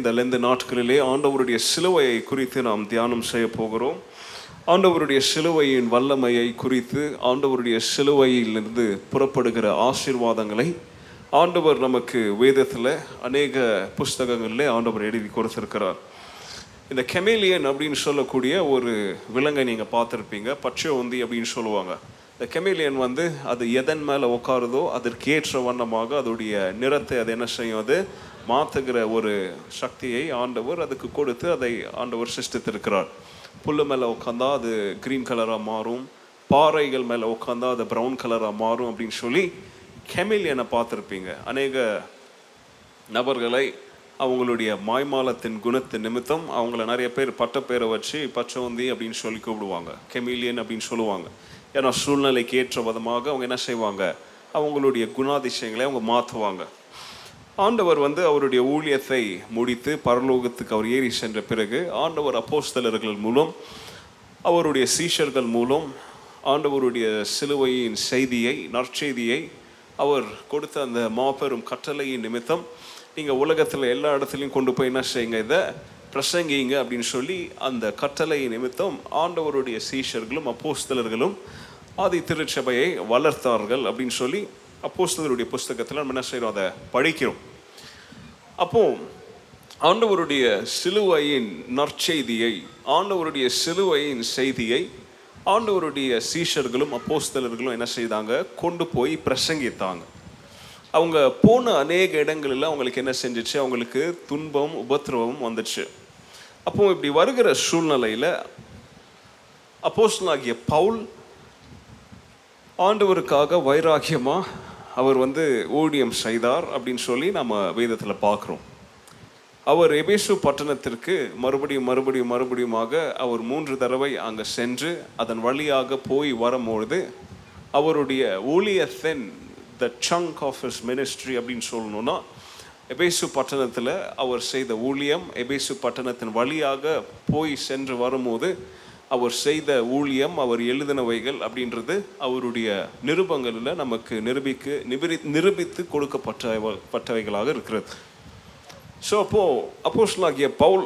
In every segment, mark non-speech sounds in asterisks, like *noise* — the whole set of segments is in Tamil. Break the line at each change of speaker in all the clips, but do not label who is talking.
இந்த லெந்த நாட்களிலே ஆண்டவருடைய சிலுவையை குறித்து நாம் தியானம் செய்ய போகிறோம். ஆண்டவருடைய சிலுவையின் வல்லமையை குறித்து ஆண்டவருடைய சிலுவையிலிருந்து புறப்படுகிற ஆசீர்வாதங்களை ஆண்டவர் நமக்கு வேதத்தில் அநேக புஸ்தகங்களிலே ஆண்டவர் எழுதி கொடுத்திருக்கிறார். இந்த கெமேலியன் அப்படின்னு சொல்லக்கூடிய ஒரு விலங்கை நீங்கள் பார்த்துருப்பீங்க பச்சை ஒந்தி அப்படின்னு சொல்லுவாங்க. இந்த கெமேலியன் வந்து அது எதன் மேலே உட்காருதோ அதற்கேற்ற வண்ணமாக அதோடைய நிறத்தை அது என்ன செய்யும்? அது மாற்றுகிற ஒரு சக்தியை ஆண்டவர் அதுக்கு கொடுத்து அதை ஆண்டவர் சிருஷ்டித்திருக்கிறார். புல்லு மேலே உட்காந்தா அது க்ரீன் கலராக மாறும். பாறைகள் மேலே உட்காந்தா அது ப்ரௌன் கலராக மாறும் அப்படின்னு சொல்லி கெமிலியனை பார்த்துருப்பீங்க. அநேக நபர்களை அவங்களுடைய மாய்மாலத்தின் குணத்தின் நிமித்தம் அவங்கள நிறைய பேர் பட்டப்பேரை வச்சு பச்சவந்தி அப்படின்னு சொல்லி கூப்பிடுவாங்க. கெமிலியன் அப்படின்னு சொல்லுவாங்க. ஏன்னா சூழ்நிலைக்கு ஏற்ற விதமாக அவங்க என்ன செய்வாங்க? அவங்களுடைய குணாதிசயங்களை அவங்க மாற்றுவாங்க. ஆண்டவர் வந்து அவருடைய ஊழியத்தை முடித்து பரலோகத்துக்கு அவர் ஏறி சென்ற பிறகு ஆண்டவர் அப்போஸ்தலர்கள் மூலம் அவருடைய சீஷர்கள் மூலம் ஆண்டவருடைய சிலுவையின் செய்தியை நற்செய்தியை அவர் கொடுத்த அந்த மாபெரும் கட்டளையின் நிமித்தம் நீங்கள் உலகத்தில் எல்லா இடத்துலையும் கொண்டு போய் என்ன செய்யுங்க இதை பிரசங்கிங்க அப்படின்னு சொல்லி அந்த கட்டளை நிமித்தம் ஆண்டவருடைய சீஷர்களும் அப்போஸ்தலர்களும் ஆதி திருச்சபையை வளர்த்தார்கள் அப்படின்னு சொல்லி அப்போஸ்தலருடைய புஸ்தகத்தில் நம்ம என்ன செய்கிறோம் அதை படிக்கிறோம். அப்போ ஆண்டவருடைய சிலுவையின் நற்செய்தியை ஆண்டவருடைய சிலுவையின் செய்தியை ஆண்டவருடைய சீஷர்களும் அப்போஸ்தலர்களும் என்ன செய்தாங்க? கொண்டு போய் பிரசங்கித்தாங்க. அவங்க போன அநேக இடங்களில் அவங்களுக்கு என்ன செஞ்சிச்சு? அவங்களுக்கு துன்பம் உபத்திரவம் வந்துச்சு. அப்போ இப்படி வருகிற சூழ்நிலையில் அப்போஸ்தலாகிய பவுல் ஆண்டவருக்காக வைராக்கியமாக அவர் வந்து ஊழியம் செய்தார் அப்படின்னு சொல்லி நம்ம வேதத்தில் பார்க்குறோம். அவர் எபேசு பட்டணத்திற்கு மறுபடியும் மறுபடியும் மறுபடியுமாக அவர் மூன்று தடவை அங்கே சென்று அதன் வழியாக போய் வரும்பொழுது அவருடைய ஊழியத்தின் the chunk of his ministry அப்படின்னு சொல்லணும்னா எபேசு பட்டணத்தில் அவர் செய்த ஊழியம் எபேசு பட்டணத்தின் வழியாக போய் சென்று வரும்போது அவர் செய்த ஊழியம் அவர் எழுதினவைகள் அப்படின்றது அவருடைய நிருபங்களில் நமக்கு நிரூபிக்கு நிபிரி நிரூபித்து கொடுக்கப்பட்ட பட்டவைகளாக இருக்கிறது. ஸோ அப்போது அப்போஸ்லாகிய பவுல்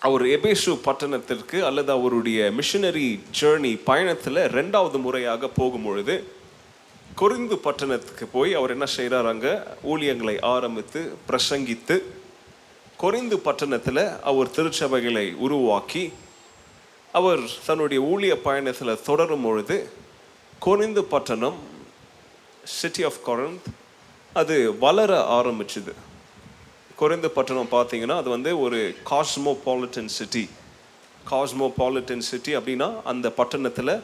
அவர் எபேசு பட்டணத்திற்கு அல்லது அவருடைய மிஷனரி ஜேர்னி பயணத்தில் ரெண்டாவது முறையாக போகும் பொழுது கொரிந்து பட்டணத்துக்கு போய் அவர் என்ன செய்கிறார் அங்கே? ஊழியங்களை ஆரம்பித்து பிரசங்கித்து கொரிந்து பட்டணத்தில் அவர் திருச்சபைகளை உருவாக்கி அவர் தன்னுடைய ஊழிய பயணத்தில் தொடரும் பொழுது கொரிந்து பட்டணம் சிட்டி ஆஃப் கொரந்த் அது வளர ஆரம்பிச்சுது. குறைந்த பட்டணம் பார்த்தீங்கன்னா அது வந்து ஒரு காஸ்மோபாலிட்டன் சிட்டி காஸ்மோபாலிட்டன் சிட்டி அப்படின்னா அந்த பட்டணத்தில்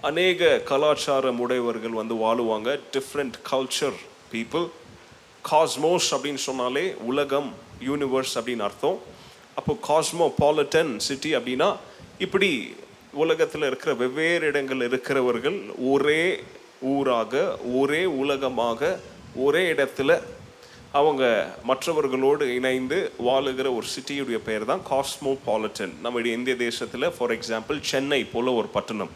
அநேக கலாச்சாரம் உடையவர்கள் வந்து வாழுவாங்க. டிஃப்ரெண்ட் கல்ச்சர் பீப்புள் காஸ்மோஸ் அப்படின்னு சொன்னாலே உலகம் யூனிவர்ஸ் அப்படின்னு அர்த்தம். அப்போ காஸ்மோபாலிட்டன் சிட்டி அப்படின்னா இப்படி உலகத்தில் இருக்கிற வெவ்வேறு இடங்கள் இருக்கிறவர்கள் ஒரே ஊராக ஒரே உலகமாக ஒரே இடத்துல அவங்க மற்றவர்களோடு இணைந்து வாழுகிற ஒரு சிட்டியுடைய பெயர் தான் காஸ்மோபாலிட்டன். நம்முடைய இந்திய தேசத்தில் ஃபார் எக்ஸாம்பிள் சென்னை போல ஒரு பட்டணம்.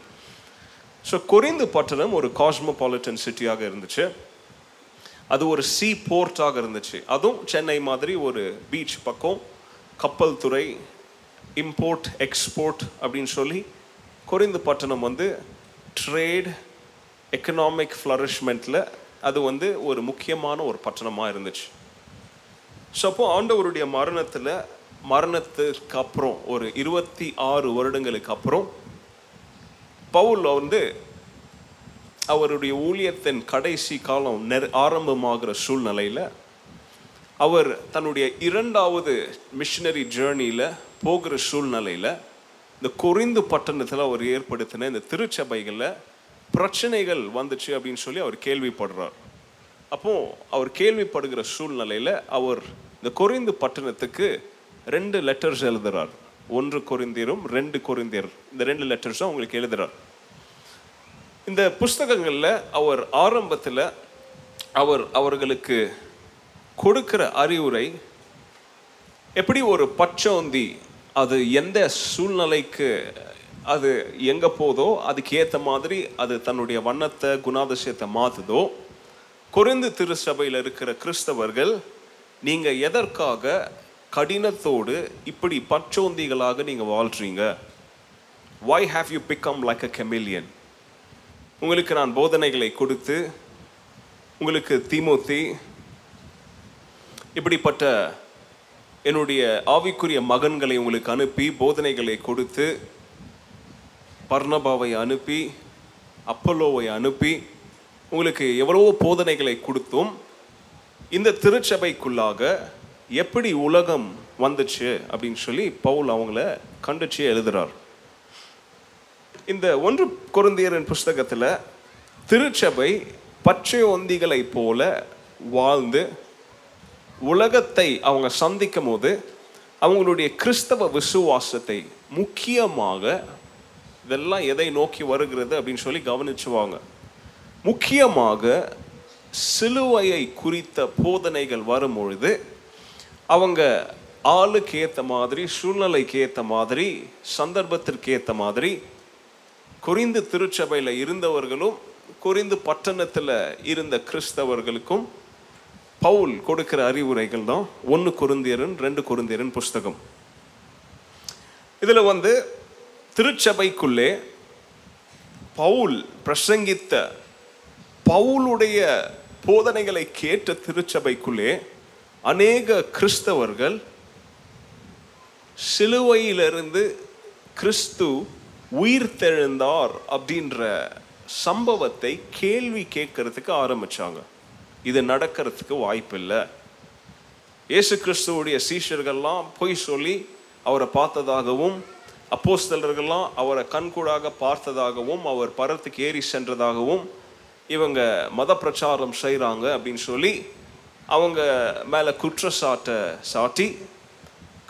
ஸோ கொரிந்து பட்டணம் ஒரு காஸ்மோபாலிட்டன் சிட்டியாக இருந்துச்சு. அது ஒரு சீ போர்ட்டாக இருந்துச்சு. அதுவும் சென்னை மாதிரி ஒரு பீச் பக்கம் கப்பல் துறை இம்போர்ட் எக்ஸ்போர்ட் அப்படின்னு சொல்லி குறைந்து பட்டணம் வந்து ட்ரேட் எக்கனாமிக் ஃப்ளரிஷ்மெண்ட்டில் அது வந்து ஒரு முக்கியமான ஒரு பட்டணமாக இருந்துச்சு. ஸோ அப்போது ஆண்டவருடைய மரணத்தில் மரணத்துக்கு அப்புறம் ஒரு இருபத்தி ஆறு வருடங்களுக்கு அப்புறம் பவுல் வந்து அவருடைய ஊழியத்தின் கடைசி காலம் நெரு ஆரம்பமாகிற சூழ்நிலையில் அவர் தன்னுடைய இரண்டாவது மிஷினரி ஜேர்னியில் போகிற சூழ்நிலையில் இந்த கொரிந்து பட்டணத்தில் அவர் ஏற்படுத்தின இந்த திருச்சபைகளில் பிரச்சனைகள் வந்துச்சு அப்படின்னு சொல்லி அவர் கேள்விப்படுறார். அப்போது அவர் கேள்விப்படுகிற சூழ்நிலையில் அவர் இந்த கொரிந்து பட்டணத்துக்கு ரெண்டு லெட்டர்ஸ் எழுதுறார். ஒன்று கொரிந்தியரும் ரெண்டு கொரிந்தியர். இந்த ரெண்டு லெட்டர்ஸும் அவங்களுக்கு எழுதுறார். இந்த புஸ்தகங்களில் அவர் ஆரம்பத்தில் அவர் அவர்களுக்கு கொடுக்கிற அறிவுரை எப்படி ஒரு பச்சோந்தி அது எந்த சூழ்நிலைக்கு அது எங்கே போதோ அதுக்கு ஏற்ற மாதிரி அது தன்னுடைய வண்ணத்தை குணாதிசயத்தை மாற்றுதோ குறைந்து திருச்சபையில் இருக்கிற கிறிஸ்தவர்கள் நீங்கள் எதற்காக கடினத்தோடு இப்படி பச்சோந்திகளாக நீங்கள் வாழ்கிறீங்க why have you become like a chameleon உங்களுக்கு நான் போதனைகளை கொடுத்து உங்களுக்கு திமுத்தி இப்படிப்பட்ட என்னுடைய ஆவிக்குரிய மகன்களை உங்களுக்கு அனுப்பி போதனைகளை கொடுத்து பர்ணபாவை அனுப்பி அப்பல்லோவை அனுப்பி உங்களுக்கு எவ்வளவோ போதனைகளை கொடுத்தும் இந்த திருச்சபைக்குள்ளாக எப்படி உலகம் வந்துச்சு அப்படின்னு சொல்லி பவுல் அவங்கள கண்டுச்சு எழுதுறார். இந்த ஒன்று குருந்தியரின் புஸ்தகத்தில் திருச்சபை பச்சையொந்திகளை போல வாழ்ந்து உலகத்தை அவங்க சந்திக்கும் போது அவங்களுடைய கிறிஸ்தவ விசுவாசத்தை முக்கியமாக இதெல்லாம் எதை நோக்கி வருகிறது அப்படின்னு சொல்லி கவனிச்சுவாங்க. முக்கியமாக சிலுவையை குறித்த போதனைகள் வரும்பொழுது அவங்க ஆளுக்கு ஏற்ற மாதிரி சூழ்நிலைக்கு ஏற்ற மாதிரி சந்தர்ப்பத்திற்கு ஏற்ற மாதிரி குறிந்து திருச்சபையில் இருந்தவர்களும் குறிந்து பட்டணத்தில் இருந்த கிறிஸ்தவர்களுக்கும் பவுல் கொடுக்கிற அறிவுரைகள் தான் ஒன்று குருந்தியரன் ரெண்டு குருந்தியரன் புஸ்தகம். இதில் வந்து திருச்சபைக்குள்ளே பவுல் பிரசங்கித்த பவுலுடைய போதனைகளை கேட்ட திருச்சபைக்குள்ளே அநேக கிறிஸ்தவர்கள் சிலுவையிலிருந்து கிறிஸ்து உயிர் தெழுந்தார் அப்படின்ற சம்பவத்தை கேள்வி கேட்கறதுக்கு ஆரம்பித்தாங்க இது நடக்கிறதுக்கு வாய்ப்பில்லை. இயேசு கிறிஸ்துவோடைய சீஷர்கள்லாம் பொய் சொல்லி அவரை பார்த்ததாகவும் அப்போஸ்தலர்கள்லாம் அவரை கண்கூடாக பார்த்ததாகவும் அவர் பரத்துக்கு ஏறி சென்றதாகவும் இவங்க மத பிரச்சாரம் செய்கிறாங்க அப்படின்னு சொல்லி அவங்க மேலே குற்றச்சாட்டை சாட்டி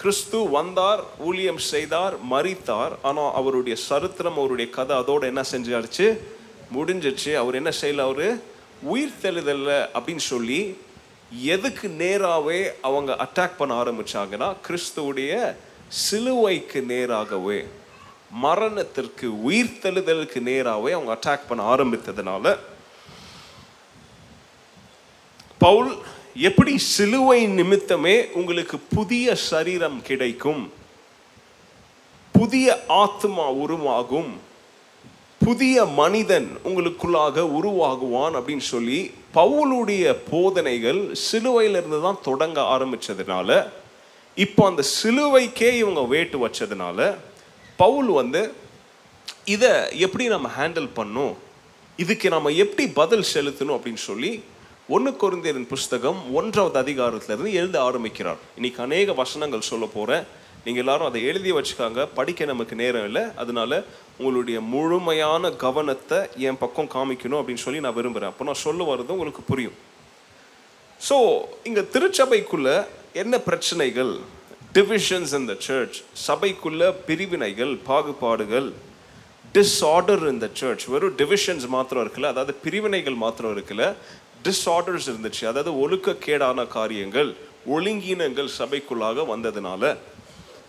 கிறிஸ்து வந்தார் ஊழியம் செய்தார் மறித்தார் ஆனால் அவருடைய சரித்திரம் அவருடைய கதை அதோடு என்ன செஞ்சாருச்சு? முடிஞ்சிச்சு அவர் என்ன செய்யல அவரு? உயிர் தெளிதல்ல அப்படின்னு சொல்லி எதுக்கு நேராகவே அவங்க அட்டாக் பண்ண ஆரம்பிச்சாங்கன்னா கிறிஸ்துவுடைய சிலுவைக்கு நேராகவே மரணத்திற்கு உயிர் தெளிதலுக்கு நேராகவே அவங்க அட்டாக் பண்ண ஆரம்பித்ததுனால பவுல் எப்படி சிலுவை நிமித்தமே உங்களுக்கு புதிய சரீரம் கிடைக்கும் புதிய ஆத்மா உருவாகும் புதிய மனிதன் உங்களுக்குள்ளாக உருவாகுவான் அப்படின்னு சொல்லி பவுலுடைய போதனைகள் சிலுவையிலிருந்து தான் தொடங்க ஆரம்பித்ததுனால இப்போ அந்த சிலுவைக்கே இவங்க வேட்டு வச்சதுனால பவுல் வந்து இதை எப்படி நம்ம ஹேண்டில் பண்ணும் இதுக்கு நம்ம எப்படி பதில் செலுத்தணும்? அப்படின்னு சொல்லி ஒன்று குருந்தியரின் புஸ்தகம் ஒன்றாவது அதிகாரத்திலிருந்து எழுத ஆரம்பிக்கிறார். இன்னைக்கு அநேக வசனங்கள் சொல்ல போகிறேன் நீங்கள் எல்லாரும் அதை எழுதி வச்சுக்காங்க. படிக்க நமக்கு நேரம் இல்லை. அதனால உங்களுடைய முழுமையான கவனத்தை என் பக்கம் காமிக்கணும் அப்படின்னு சொல்லி நான் விரும்புகிறேன் அப்போ நான் சொல்ல வர்றது உங்களுக்கு புரியும். ஸோ இங்கே திருச்சபைக்குள்ள என்ன பிரச்சனைகள்? டிவிஷன்ஸ் இன் த சர்ச் சபைக்குள்ள பிரிவினைகள் பாகுபாடுகள் டிஸ்ஆர்டர் இன் த சர்ச் வெறும் டிவிஷன்ஸ் மாத்திரம் இருக்குல்ல? அதாவது பிரிவினைகள் மாத்திரம் இருக்குல்ல? டிஸ்ஆர்டர்ஸ் இருந்துச்சு. அதாவது ஒழுக்கக்கேடான காரியங்கள் ஒழுங்கீனங்கள் சபைக்குள்ளாக வந்ததுனால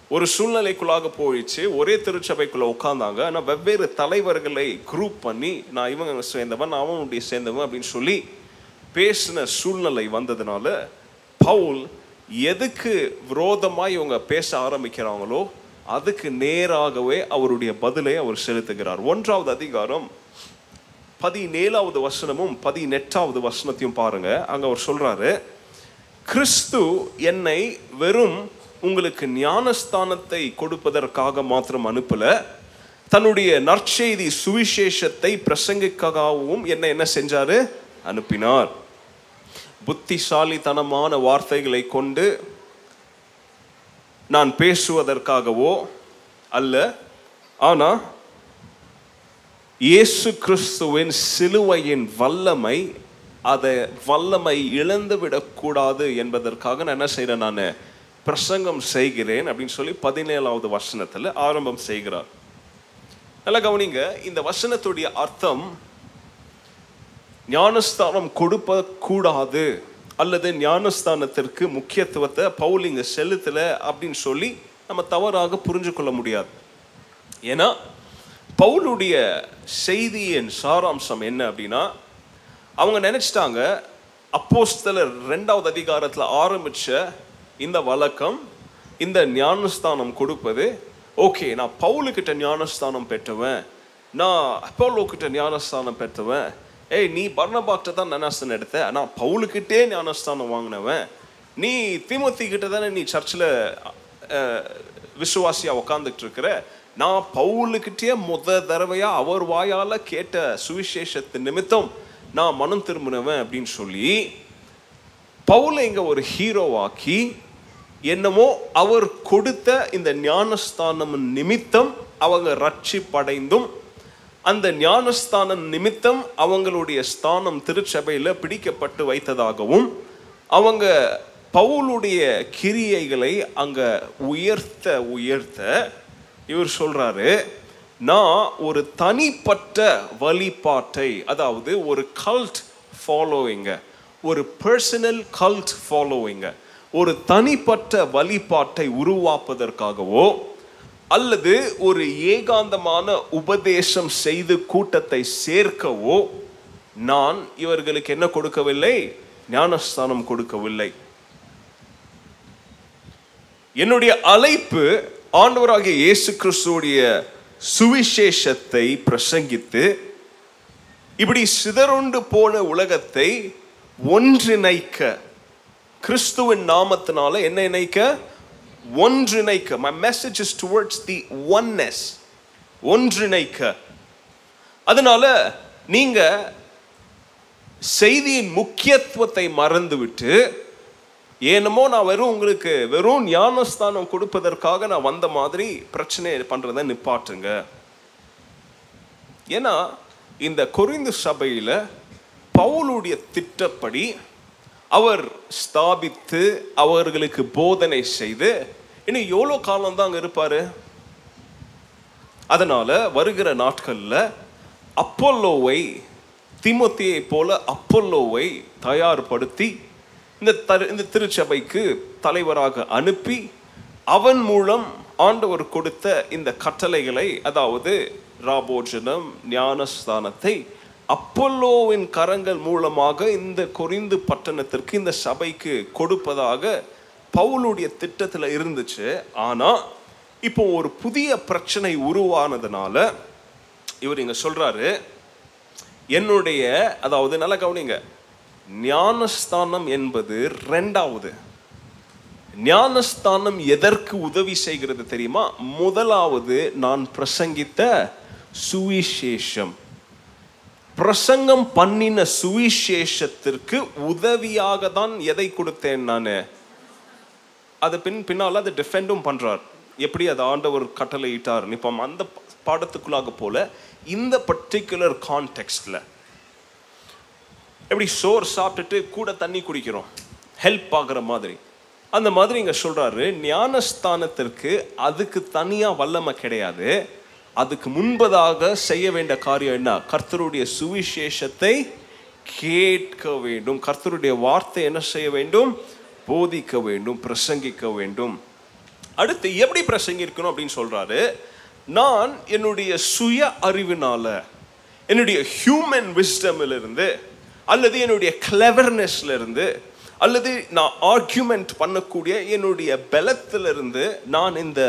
ஒரு சூழ்நிலைக்குள்ளாக போயிடுச்சு. ஒரே திருச்சபைக்குள்ள உட்காந்தாங்க ஆனால் வெவ்வேறு தலைவர்களை குரூப் பண்ணி நான் இவங்க சேர்ந்தவன் நான் அவனுடைய சேர்ந்தவன் அப்படின்னு சொல்லி பேசின சூழ்நிலை வந்ததுனால பவுல் எதுக்கு விரோதமாக இவங்க பேச ஆரம்பிக்கிறாங்களோ அதுக்கு நேராகவே அவருடைய பதிலை அவர் செலுத்துகிறார். ஒன்றாவது அதிகாரம் பதினேழாவது வசனமும் பதினெட்டாவது வசனத்தையும் பாருங்க. அங்க அவர் சொல்றாரு கிறிஸ்து என்னை வெறும் உங்களுக்கு ஞானஸ்தானத்தை கொடுப்பதற்காக மாத்திரம் அனுப்பல. தன்னுடைய நற்செய்தி சுவிசேஷத்தை பிரசங்கிக்காகவும் என்ன என்ன செஞ்சாரு? அனுப்பினார். புத்திசாலித்தனமான வார்த்தைகளை கொண்டு நான் பேசுவதற்காகவோ அல்ல ஆனா இயேசு கிறிஸ்துவின் சிலுவையின் வல்லமை அதை வல்லமை இழந்து விடக்கூடாது என்பதற்காக நான் என்ன செய்கிறேன் நான்? பிரசங்கம் செய்கிறேன் அப்படின்னு சொல்லி பதினேழாவது வசனத்தில் ஆரம்பம் செய்கிறார். நல்லா கவனிங்க இந்த வசனத்துடைய அர்த்தம் ஞானஸ்தானம் கொடுப்ப கூடாது அல்லது ஞானஸ்தானத்திற்கு முக்கியத்துவத்தை பவுல் இங்கே செலுத்தல அப்படின்னு சொல்லி நம்ம தவறாக புரிஞ்சு கொள்ள முடியாது. ஏன்னா பவுலுடைய செய்தியின் சாராம்சம் என்ன அப்படின்னா அவங்க நினைச்சிட்டாங்க அப்போஸ்தலர் ரெண்டாவது அதிகாரத்தில் ஆரம்பிச்ச இந்த வழக்கம் இந்த ஞானஸ்தானம் கொடுப்பது ஓகே நான் பவுலுக்கிட்ட ஞானஸ்தானம் பெற்றவன் நான் அப்போலோ கிட்ட ஞானஸ்தானம் பெற்றவன் ஏய் நீ பர்ணபாக்ட தான் ஞானஸ்தானம் எடுத்த நான் பவுலுக்கிட்டே ஞானஸ்தானம் வாங்கினவன் நீ திமுத்தி கிட்ட தானே நீ சர்ச்சில் விசுவாசியாக உக்காந்துட்டு இருக்கிற நான் பவுலுக்கிட்டே முத தடவையாக அவர் வாயால் கேட்ட சுவிசேஷத்து நிமித்தம் நான் மனம் திரும்பினவன் அப்படின்னு சொல்லி பவுலை இங்கே ஒரு ஹீரோவாக்கி என்னமோ அவர் கொடுத்த இந்த ஞானஸ்தானம் நிமித்தம் அவங்க ரட்சிப்படைந்தும் அந்த ஞானஸ்தானம் நிமித்தம் அவங்களுடைய ஸ்தானம் திருச்சபையில் பிடிக்கப்பட்டு வைத்ததாகவும் அவங்க பவுலுடைய கிரியைகளை அங்கே உயர்த்த உயர்த்த இவர் சொல்கிறாரு நான் ஒரு தனிப்பட்ட வழிபாட்டை அதாவது ஒரு கல்ட் ஃபாலோவிங்க ஒரு பர்சனல் கல்ட் ஃபாலோவிங்க ஒரு தனிப்பட்ட வழிபாட்டை உருவாப்பதற்காகவோ அல்லது ஒரு ஏகாந்தமான உபதேசம் செய்து கூட்டத்தை சேர்க்கவோ நான் இவர்களுக்கு என்ன கொடுக்கவில்லை? ஞானஸ்தானம் கொடுக்கவில்லை. என்னுடைய அழைப்பு ஆண்டவராகிய இயேசு கிறிஸ்துடைய சுவிசேஷத்தை பிரசங்கித்து இப்படி சிதறுண்டு போன உலகத்தை ஒன்றிணைக்க கிறிஸ்துவின் நாமத்தினால என்ன இணைக்க ஒன்றிணைக்க. My message is towards the oneness ஒன்றிணைக்க. அதனால நீங்க செய்தியின் முக்கியத்துவத்தை மறந்துவிட்டு ஏனமோ நான் வெறும் உங்களுக்கு வெறும் ஞானஸ்தானம் கொடுப்பதற்காக நான் வந்த மாதிரி பிரச்சனை பண்றதை நிப்பாட்டுங்க. ஏன்னா இந்த கொரிந்து சபையில பவுலுடைய திட்டப்படி அவர் ஸ்தாபித்து அவர்களுக்கு போதனை செய்து இன்னும் எவ்வளோ காலம் தான் அங்கே இருப்பார்? அதனால் வருகிற நாட்களில் அப்போல்லோவை திமுத்தியை போல அப்போல்லோவை தயார்படுத்தி இந்த தரு இந்த திருச்சபைக்கு தலைவராக அனுப்பி அவன் மூலம் ஆண்டவர் கொடுத்த இந்த கட்டளைகளை அதாவது ராபோஜனம் ஞானஸ்தானத்தை அப்பல்லோவின் கரங்கள் மூலமாக இந்த கொரிந்து பட்டணத்திற்கு இந்த சபைக்கு கொடுப்பதாக பவுலுடைய திட்டத்தில் இருந்துச்சு. ஆனால் இப்போ ஒரு புதிய பிரச்சனை உருவானதுனால இவர் இங்கே சொல்கிறாரு என்னுடைய அதாவது நல்லா கவனிங்க ஞானஸ்தானம் என்பது ரெண்டாவது. ஞானஸ்தானம் எதற்கு உதவி செய்கிறது தெரியுமா? முதலாவது நான் பிரசங்கித்த சுவிசேஷம். பிரசங்கம் பண்ணின சுவிசேஷத்திற்கு உதவியாக தான் எதை கொடுத்தேன் நான்? அது பின் பின்னால் அதை டிஃபெண்டும் பண்ணுறார் எப்படி அது ஆண்டவர் கட்டளையிட்டார்? இப்போ அந்த பாடத்துக்குள்ளாக போல இந்த பர்டிகுலர் கான்டெக்ட்ல எப்படி சோறு சாப்பிட்டுட்டு கூட தண்ணி குடிக்கிறோம்? ஹெல்ப் ஆகுற மாதிரி. அந்த மாதிரி இங்கே சொல்கிறாரு ஞானஸ்தானத்திற்கு அதுக்கு தனியாக வல்லமை கிடையாது. அதுக்கு முன்பதாக செய்ய வேண்டிய காரியம் என்ன? கர்த்தருடைய சுவிசேஷத்தை கேட்க வேண்டும். கர்த்தருடைய வார்த்தை என்ன செய்ய வேண்டும்? போதிக்க வேண்டும் பிரசங்கிக்க வேண்டும். அடுத்து எப்படி பிரசங்கிருக்கணும் அப்படின்னு சொல்றாரு? நான் என்னுடைய சுய அறிவினால என்னுடைய ஹியூமன் விஸ்டமில் இருந்து அல்லது என்னுடைய கிளவர்னஸ்ல இருந்து அல்லது நான் ஆர்கியூமெண்ட் பண்ணக்கூடிய என்னுடைய பலத்திலிருந்து நான் இந்த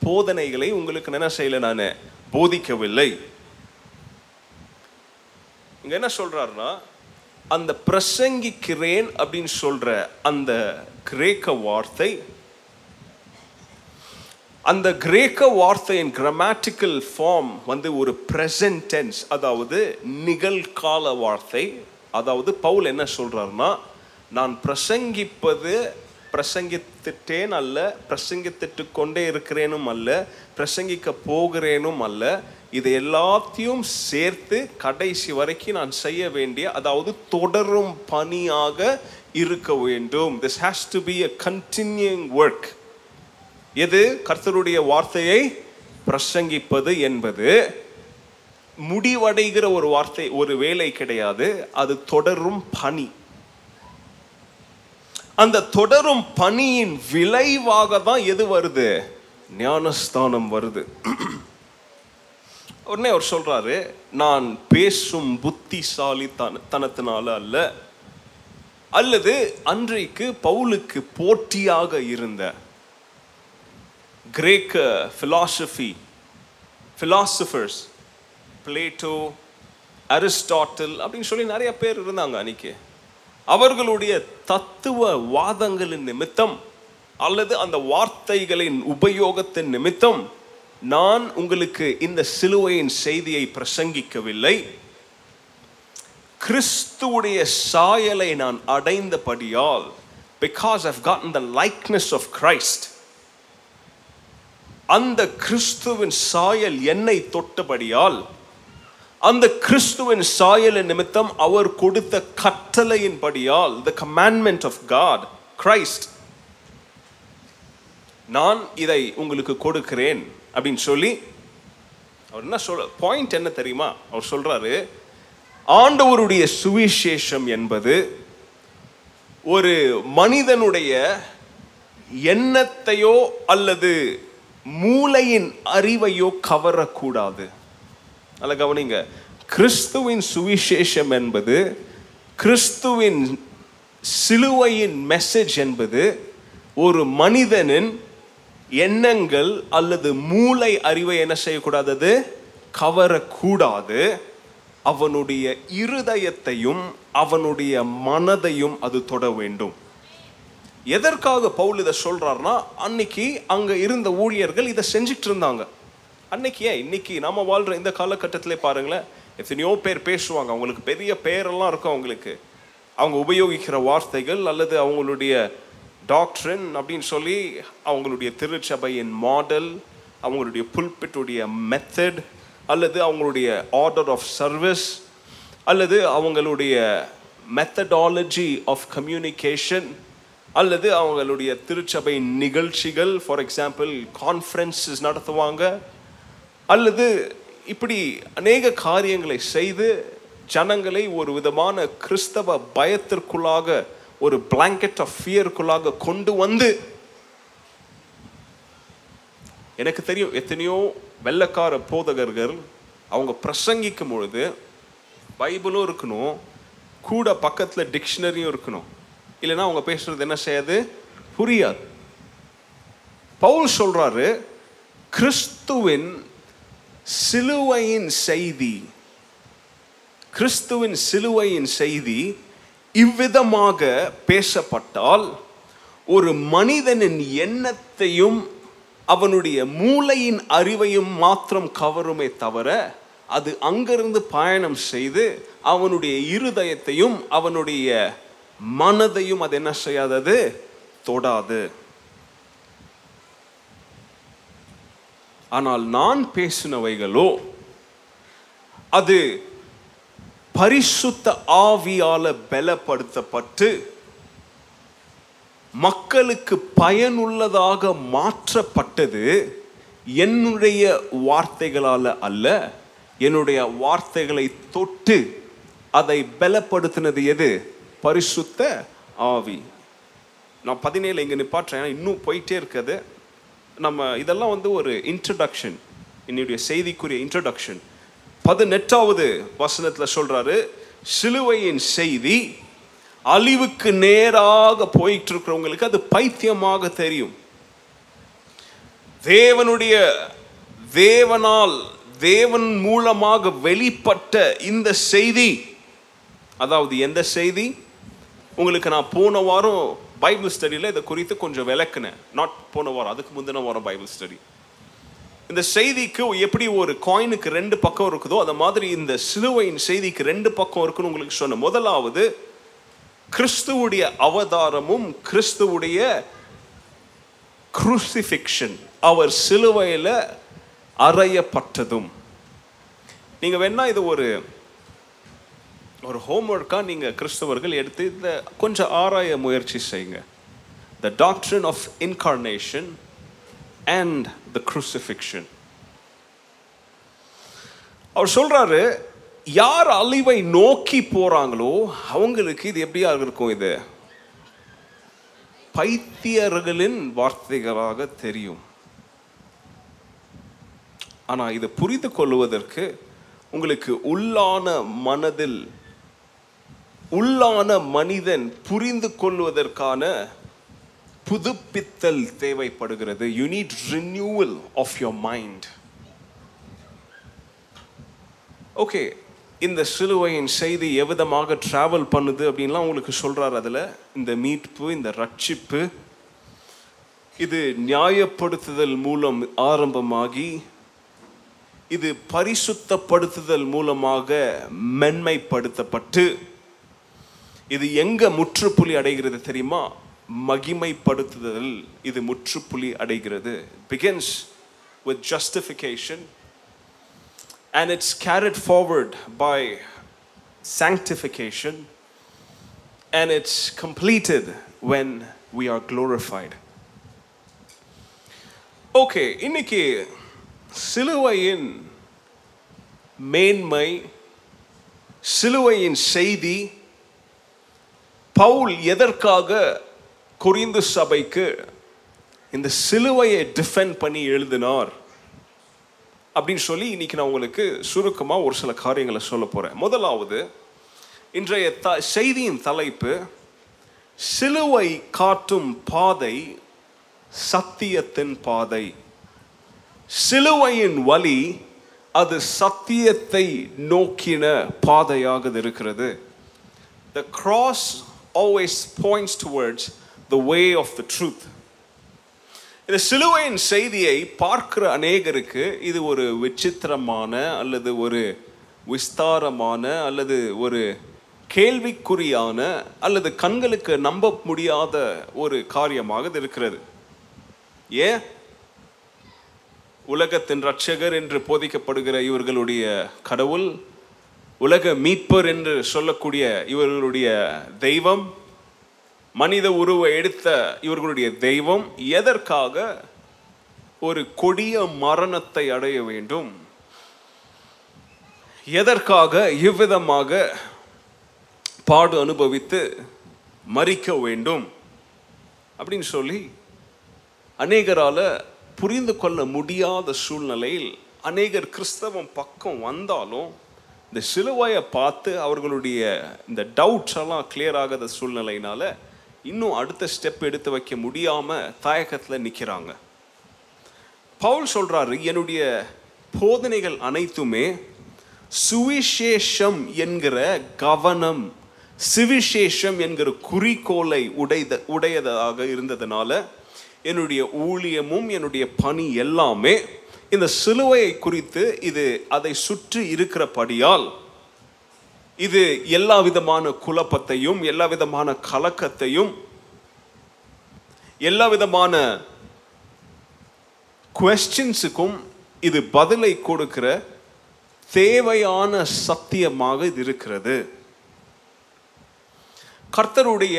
போதனைகளை உங்களுக்கு என்ன செய்யல நான்? போதிக்கவில்லை. இங்க என்ன சொல்றாருன்னா அந்த பிரசங்கிக்கிறேன் அப்படின்னு சொல்ற அந்த கிரேக்க வார்த்தை அந்த கிரேக்க வார்த்தையின் கிராமட்டிக்கல் ஃபார்ம் வந்து ஒரு present அதாவது நிகழ்கால வார்த்தை. அதாவது பவுல் என்ன சொல்றாருன்னா நான் பிரசங்கிப்பது பிரசங்கித்துட்டேன் அல்ல பிரசங்கித்துட்டு கொண்டே இருக்கிறேனும் அல்ல பிரசங்கிக்க போகிறேனும் அல்ல. இது எல்லாத்தையும் சேர்த்து கடைசி வரைக்கும் நான் செய்ய வேண்டிய அதாவது தொடரும் பணியாக இருக்க வேண்டும். This has to be a continuing work எது? கர்த்தருடைய வார்த்தையை பிரசங்கிப்பது என்பது. முடிவடைகிற ஒரு வார்த்தை ஒரு வேலை கிடையாது. அது தொடரும் பணி. அந்த தொடரும் பணியின் விளைவாக தான் எது வருது? ஞானஸ்தானம் வருது. உடனே அவர் சொல்றாரு நான் பேசும் புத்திசாலி தனத்தினால அல்ல அல்லது அன்றைக்கு பவுலுக்கு போட்டியாக இருந்த கிரேக்க philosophy philosophers பிளேட்டோ அரிஸ்டாட்டில் அப்படின்னு சொல்லி நிறைய பேர் இருந்தாங்க அன்னைக்கு. அவர்களுடைய தத்துவ வாதங்களின் நிமித்தம் அல்லது அந்த வார்த்தைகளின் உபயோகத்தின் நிமித்தம் நான் உங்களுக்கு இந்த சிலுவையின் செய்தியை பிரசங்கிக்கவில்லை. கிறிஸ்துவுடைய சாயலை நான் அடைந்தபடியால் because of God the likeness of Christ அந்த கிறிஸ்துவின் சாயல் என்னை தொட்டபடியால் அந்த கிறிஸ்துவின் சாயல நிமித்தம் அவர் கொடுத்த கட்டளையின்படியால் the commandment of God Christ நான் இதை உங்களுக்கு கொடுக்கிறேன் அப்படின்னு சொல்லி அவர் என்ன சொல்ற பாயிண்ட் என்ன தெரியுமா? அவர் சொல்றாரு ஆண்டவருடைய சுவிசேஷம் என்பது ஒரு மனிதனுடைய எண்ணத்தையோ அல்லது மூளையின் அறிவையோ கவரக்கூடாது. அல்ல கவனிங்க. கிறிஸ்துவின் சுவிசேஷம் என்பது கிறிஸ்துவின் சிலுவையின் மெசேஜ் என்பது ஒரு மனிதனின் எண்ணங்கள் அல்லது மூளை அறிவை என்ன செய்யக்கூடாதது கவரக்கூடாது. அவனுடைய இருதயத்தையும் அவனுடைய மனதையும் அது தொட வேண்டும். எதற்காக பவுல் இதை சொல்றாருன்னா அன்னைக்கு அங்க இருந்த ஊழியர்கள் இதை செஞ்சுட்டு இருந்தாங்க. அன்னைக்கு ஏன்? இன்னைக்கு நம்ம வாழ்கிற இந்த காலகட்டத்திலே பாருங்களேன் எத்தனையோ பேர் பேசுவாங்க. அவங்களுக்கு பெரிய பேரெல்லாம் இருக்கும் அவங்களுக்கு. அவங்க உபயோகிக்கிற வார்த்தைகள் அல்லது அவங்களுடைய டாக்டரின் அப்படின்னு சொல்லி அவங்களுடைய திருச்சபையின் மாடல் அவங்களுடைய புல்பிட்டுடைய மெத்தட் அல்லது அவங்களுடைய ஆர்டர் ஆஃப் சர்வீஸ் அல்லது அவங்களுடைய மெத்தடாலஜி ஆஃப் கம்யூனிகேஷன் அல்லது அவங்களுடைய திருச்சபை நிகழ்ச்சிகள். ஃபார் எக்ஸாம்பிள் கான்ஃபரன்சஸ் நடத்துவாங்க. அல்லது இப்படி அநேக காரியங்களை செய்து ஜனங்களை ஒரு விதமான கிறிஸ்தவ பயத்திற்குள்ளாக ஒரு பிளாங்கெட் ஆஃப் ஃபியருக்குள்ளாக கொண்டு வந்து எனக்கு தெரியும் எத்தனையோ வெள்ளக்கார போதகர்கள் அவங்க பிரசங்கிக்கும் பொழுது பைபிளும் இருக்கணும் கூட பக்கத்தில் டிக்ஷனரியும் இருக்கணும். இல்லைன்னா அவங்க பேசுறது என்ன செய்யாது? புரியாது. பவுல் சொல்றாரு கிறிஸ்துவின் சிலுவையின் செய்தி கிறிஸ்துவின் சிலுவையின் செய்தி இவ்விதமாக பேசப்பட்டால் ஒரு மனிதனின் எண்ணத்தையும் அவனுடைய மூளையின் அறிவையும் மாத்திரம் கவருமே தவிர அது அங்கிருந்து பயணம் செய்து அவனுடைய இருதயத்தையும் அவனுடைய மனதையும் அது என்ன செய்யாதது? தொடாது. ஆனால் நான் பேசினவைகளோ அது பரிசுத்த ஆவியால பலப்படுத்தப்பட்டு மக்களுக்கு பயனுள்ளதாக மாற்றப்பட்டது என்னுடைய வார்த்தைகளால் அல்ல என்னுடைய வார்த்தைகளை தொட்டு அதை பலப்படுத்தினது எது? பரிசுத்த ஆவி. நான் பதினேழு இங்கே நிப்பாட்டுறேன் இன்னும் போயிட்டே இருக்குது. நம்ம இதெல்லாம் வந்து ஒரு இன்ட்ரடக்ஷன் என்னுடைய செய்திக்குரிய இன்ட்ரடக்ஷன் பதினெட்டாவது வசனத்தில் சொல்கிறாரு சிலுவையின் செய்தி அழிவுக்கு நேராக போயிட்டு இருக்கிறவங்களுக்கு அது பைத்தியமாக தெரியும். தேவனுடைய தேவனால் தேவன் மூலமாக வெளிப்பட்ட இந்த செய்தி அதாவது எந்த செய்தி? உங்களுக்கு நான் போன வாரம் பைபிள் ஸ்டடியில் இதை குறித்து கொஞ்சம் விளக்குனேன். நாட் போன வாரம் அதுக்கு முந்தின வாரம் பைபிள் ஸ்டடி இந்த செய்திக்கு எப்படி ஒரு காயினுக்கு ரெண்டு பக்கம் இருக்குதோ அந்த மாதிரி இந்த சிலுவையின் செய்திக்கு ரெண்டு பக்கம் இருக்குன்னு உங்களுக்கு சொன்ன முதலாவது கிறிஸ்துவுடைய அவதாரமும் கிறிஸ்துவுடைய குரூசிஃபிக்ஷன் அவர் சிலுவையில் அறையப்பட்டதும். நீங்கள் வேணா இது ஒரு ஒரு ஹோம்ஒர்க்காக நீங்கள் கிறிஸ்தவர்கள் எடுத்து இந்த கொஞ்சம் ஆராய முயற்சி செய்யுங்க. The doctrine of incarnation and the crucifixion. அவர் சொல்கிறாரு யார் அழிவை நோக்கி போகிறாங்களோ அவங்களுக்கு இது எப்படியா இருக்கும் இது? பைத்தியர்களின் வார்த்தைகளாக தெரியும். ஆனால் இதை புரிந்து கொள்வதற்கு உங்களுக்கு உள்ளான மனதில் உள்ளான மனிதன் புரிந்து கொள்வதற்கான புதுப்பித்தல் தேவைப்படுகிறது. You need renewal of your mind okay இந்த சிலுவையின் செய்தி எவ்விதமாக டிராவல் பண்ணுது அப்படின்லாம் உங்களுக்கு சொல்கிறார் அதில். இந்த மீட்பு இந்த ரட்சிப்பு இது நியாயப்படுத்துதல் மூலம் ஆரம்பமாகி இது பரிசுத்தப்படுத்துதல் மூலமாக மென்மைப்படுத்தப்பட்டு இது எங்க முற்றுப்புள்ளி அடைகிறது தெரியுமா மகிமைப்படுத்துதல் இது முற்றுப்புள்ளி அடைகிறது begins with justification and it's carried forward by sanctification and it's completed when we are glorified. Okay இன்னைக்கு சிலுவையின் மேன்மை சிலுவையின் செய்தி பவுல் எதற்காக குறிந்து சபைக்கு இந்த சிலுவையை டிஃபெண்ட் பண்ணி எழுதினார் அப்படின்னு சொல்லி இன்னைக்கு நான் உங்களுக்கு சுருக்கமாக ஒரு சில காரியங்களை சொல்ல போகிறேன் முதலாவது இன்றைய த செய்தியின் தலைப்பு சிலுவை காட்டும் பாதை சத்தியத்தின் பாதை. சிலுவையின் வழி அது சத்தியத்தை நோக்கின பாதையாக இருக்கிறது. The cross always points towards the way of the truth. இந்த சிலுவையின் செய்தியை பார்க்கிற அநேகருக்கு இது ஒரு விசித்திரமான அல்லது ஒரு விஸ்தாரமான அல்லது ஒரு கேள்விக்குறியான அல்லது கண்களுக்கு நம்ப முடியாத ஒரு காரியமாக இது இருக்கிறது. ஏன் உலகத்தின் ரட்சகர் என்று போதிக்கப்படுகிற இவர்களுடைய கடவுள் உலக மீட்பர் என்று சொல்லக்கூடிய இவர்களுடைய தெய்வம் மனித உருவை எடுத்த இவர்களுடைய தெய்வம் எதற்காக ஒரு கொடிய மரணத்தை அடைய வேண்டும்? எதற்காக இவ்விதமாக பாடு அனுபவித்து மறிக்க வேண்டும்? அப்படின்னு சொல்லி அநேகரால் புரிந்து கொள்ள முடியாத சூழ்நிலையில் அநேகர் கிறிஸ்தவம் பக்கம் வந்தாலும் இந்த சிலுவையை பார்த்து அவர்களுடைய இந்த டவுட்ஸ் எல்லாம் கிளியர் ஆகாத சூழ்நிலையினால இன்னும் அடுத்த ஸ்டெப் எடுத்து வைக்க முடியாமல் தாயகத்தில் நிற்கிறாங்க பவுல் சொல்கிறாரு என்னுடைய போதனைகள் அனைத்துமே சுவிசேஷம் என்கிற கவனம் சிவிசேஷம் என்கிற குறிக்கோளை உடைத உடையதாக இருந்ததுனால என்னுடைய ஊழியமும் என்னுடைய பணி எல்லாமே இந்த சிலுவையை குறித்து இது அதை சுற்றி இருக்கிறபடியால் இது எல்லா விதமான குழப்பத்தையும் எல்லா விதமான கலக்கத்தையும் எல்லா விதமான கொஸ்டின்ஸுக்கும் இது பதிலை கொடுக்கிற தேவையான சத்தியமாக இது இருக்கிறது. கர்த்தருடைய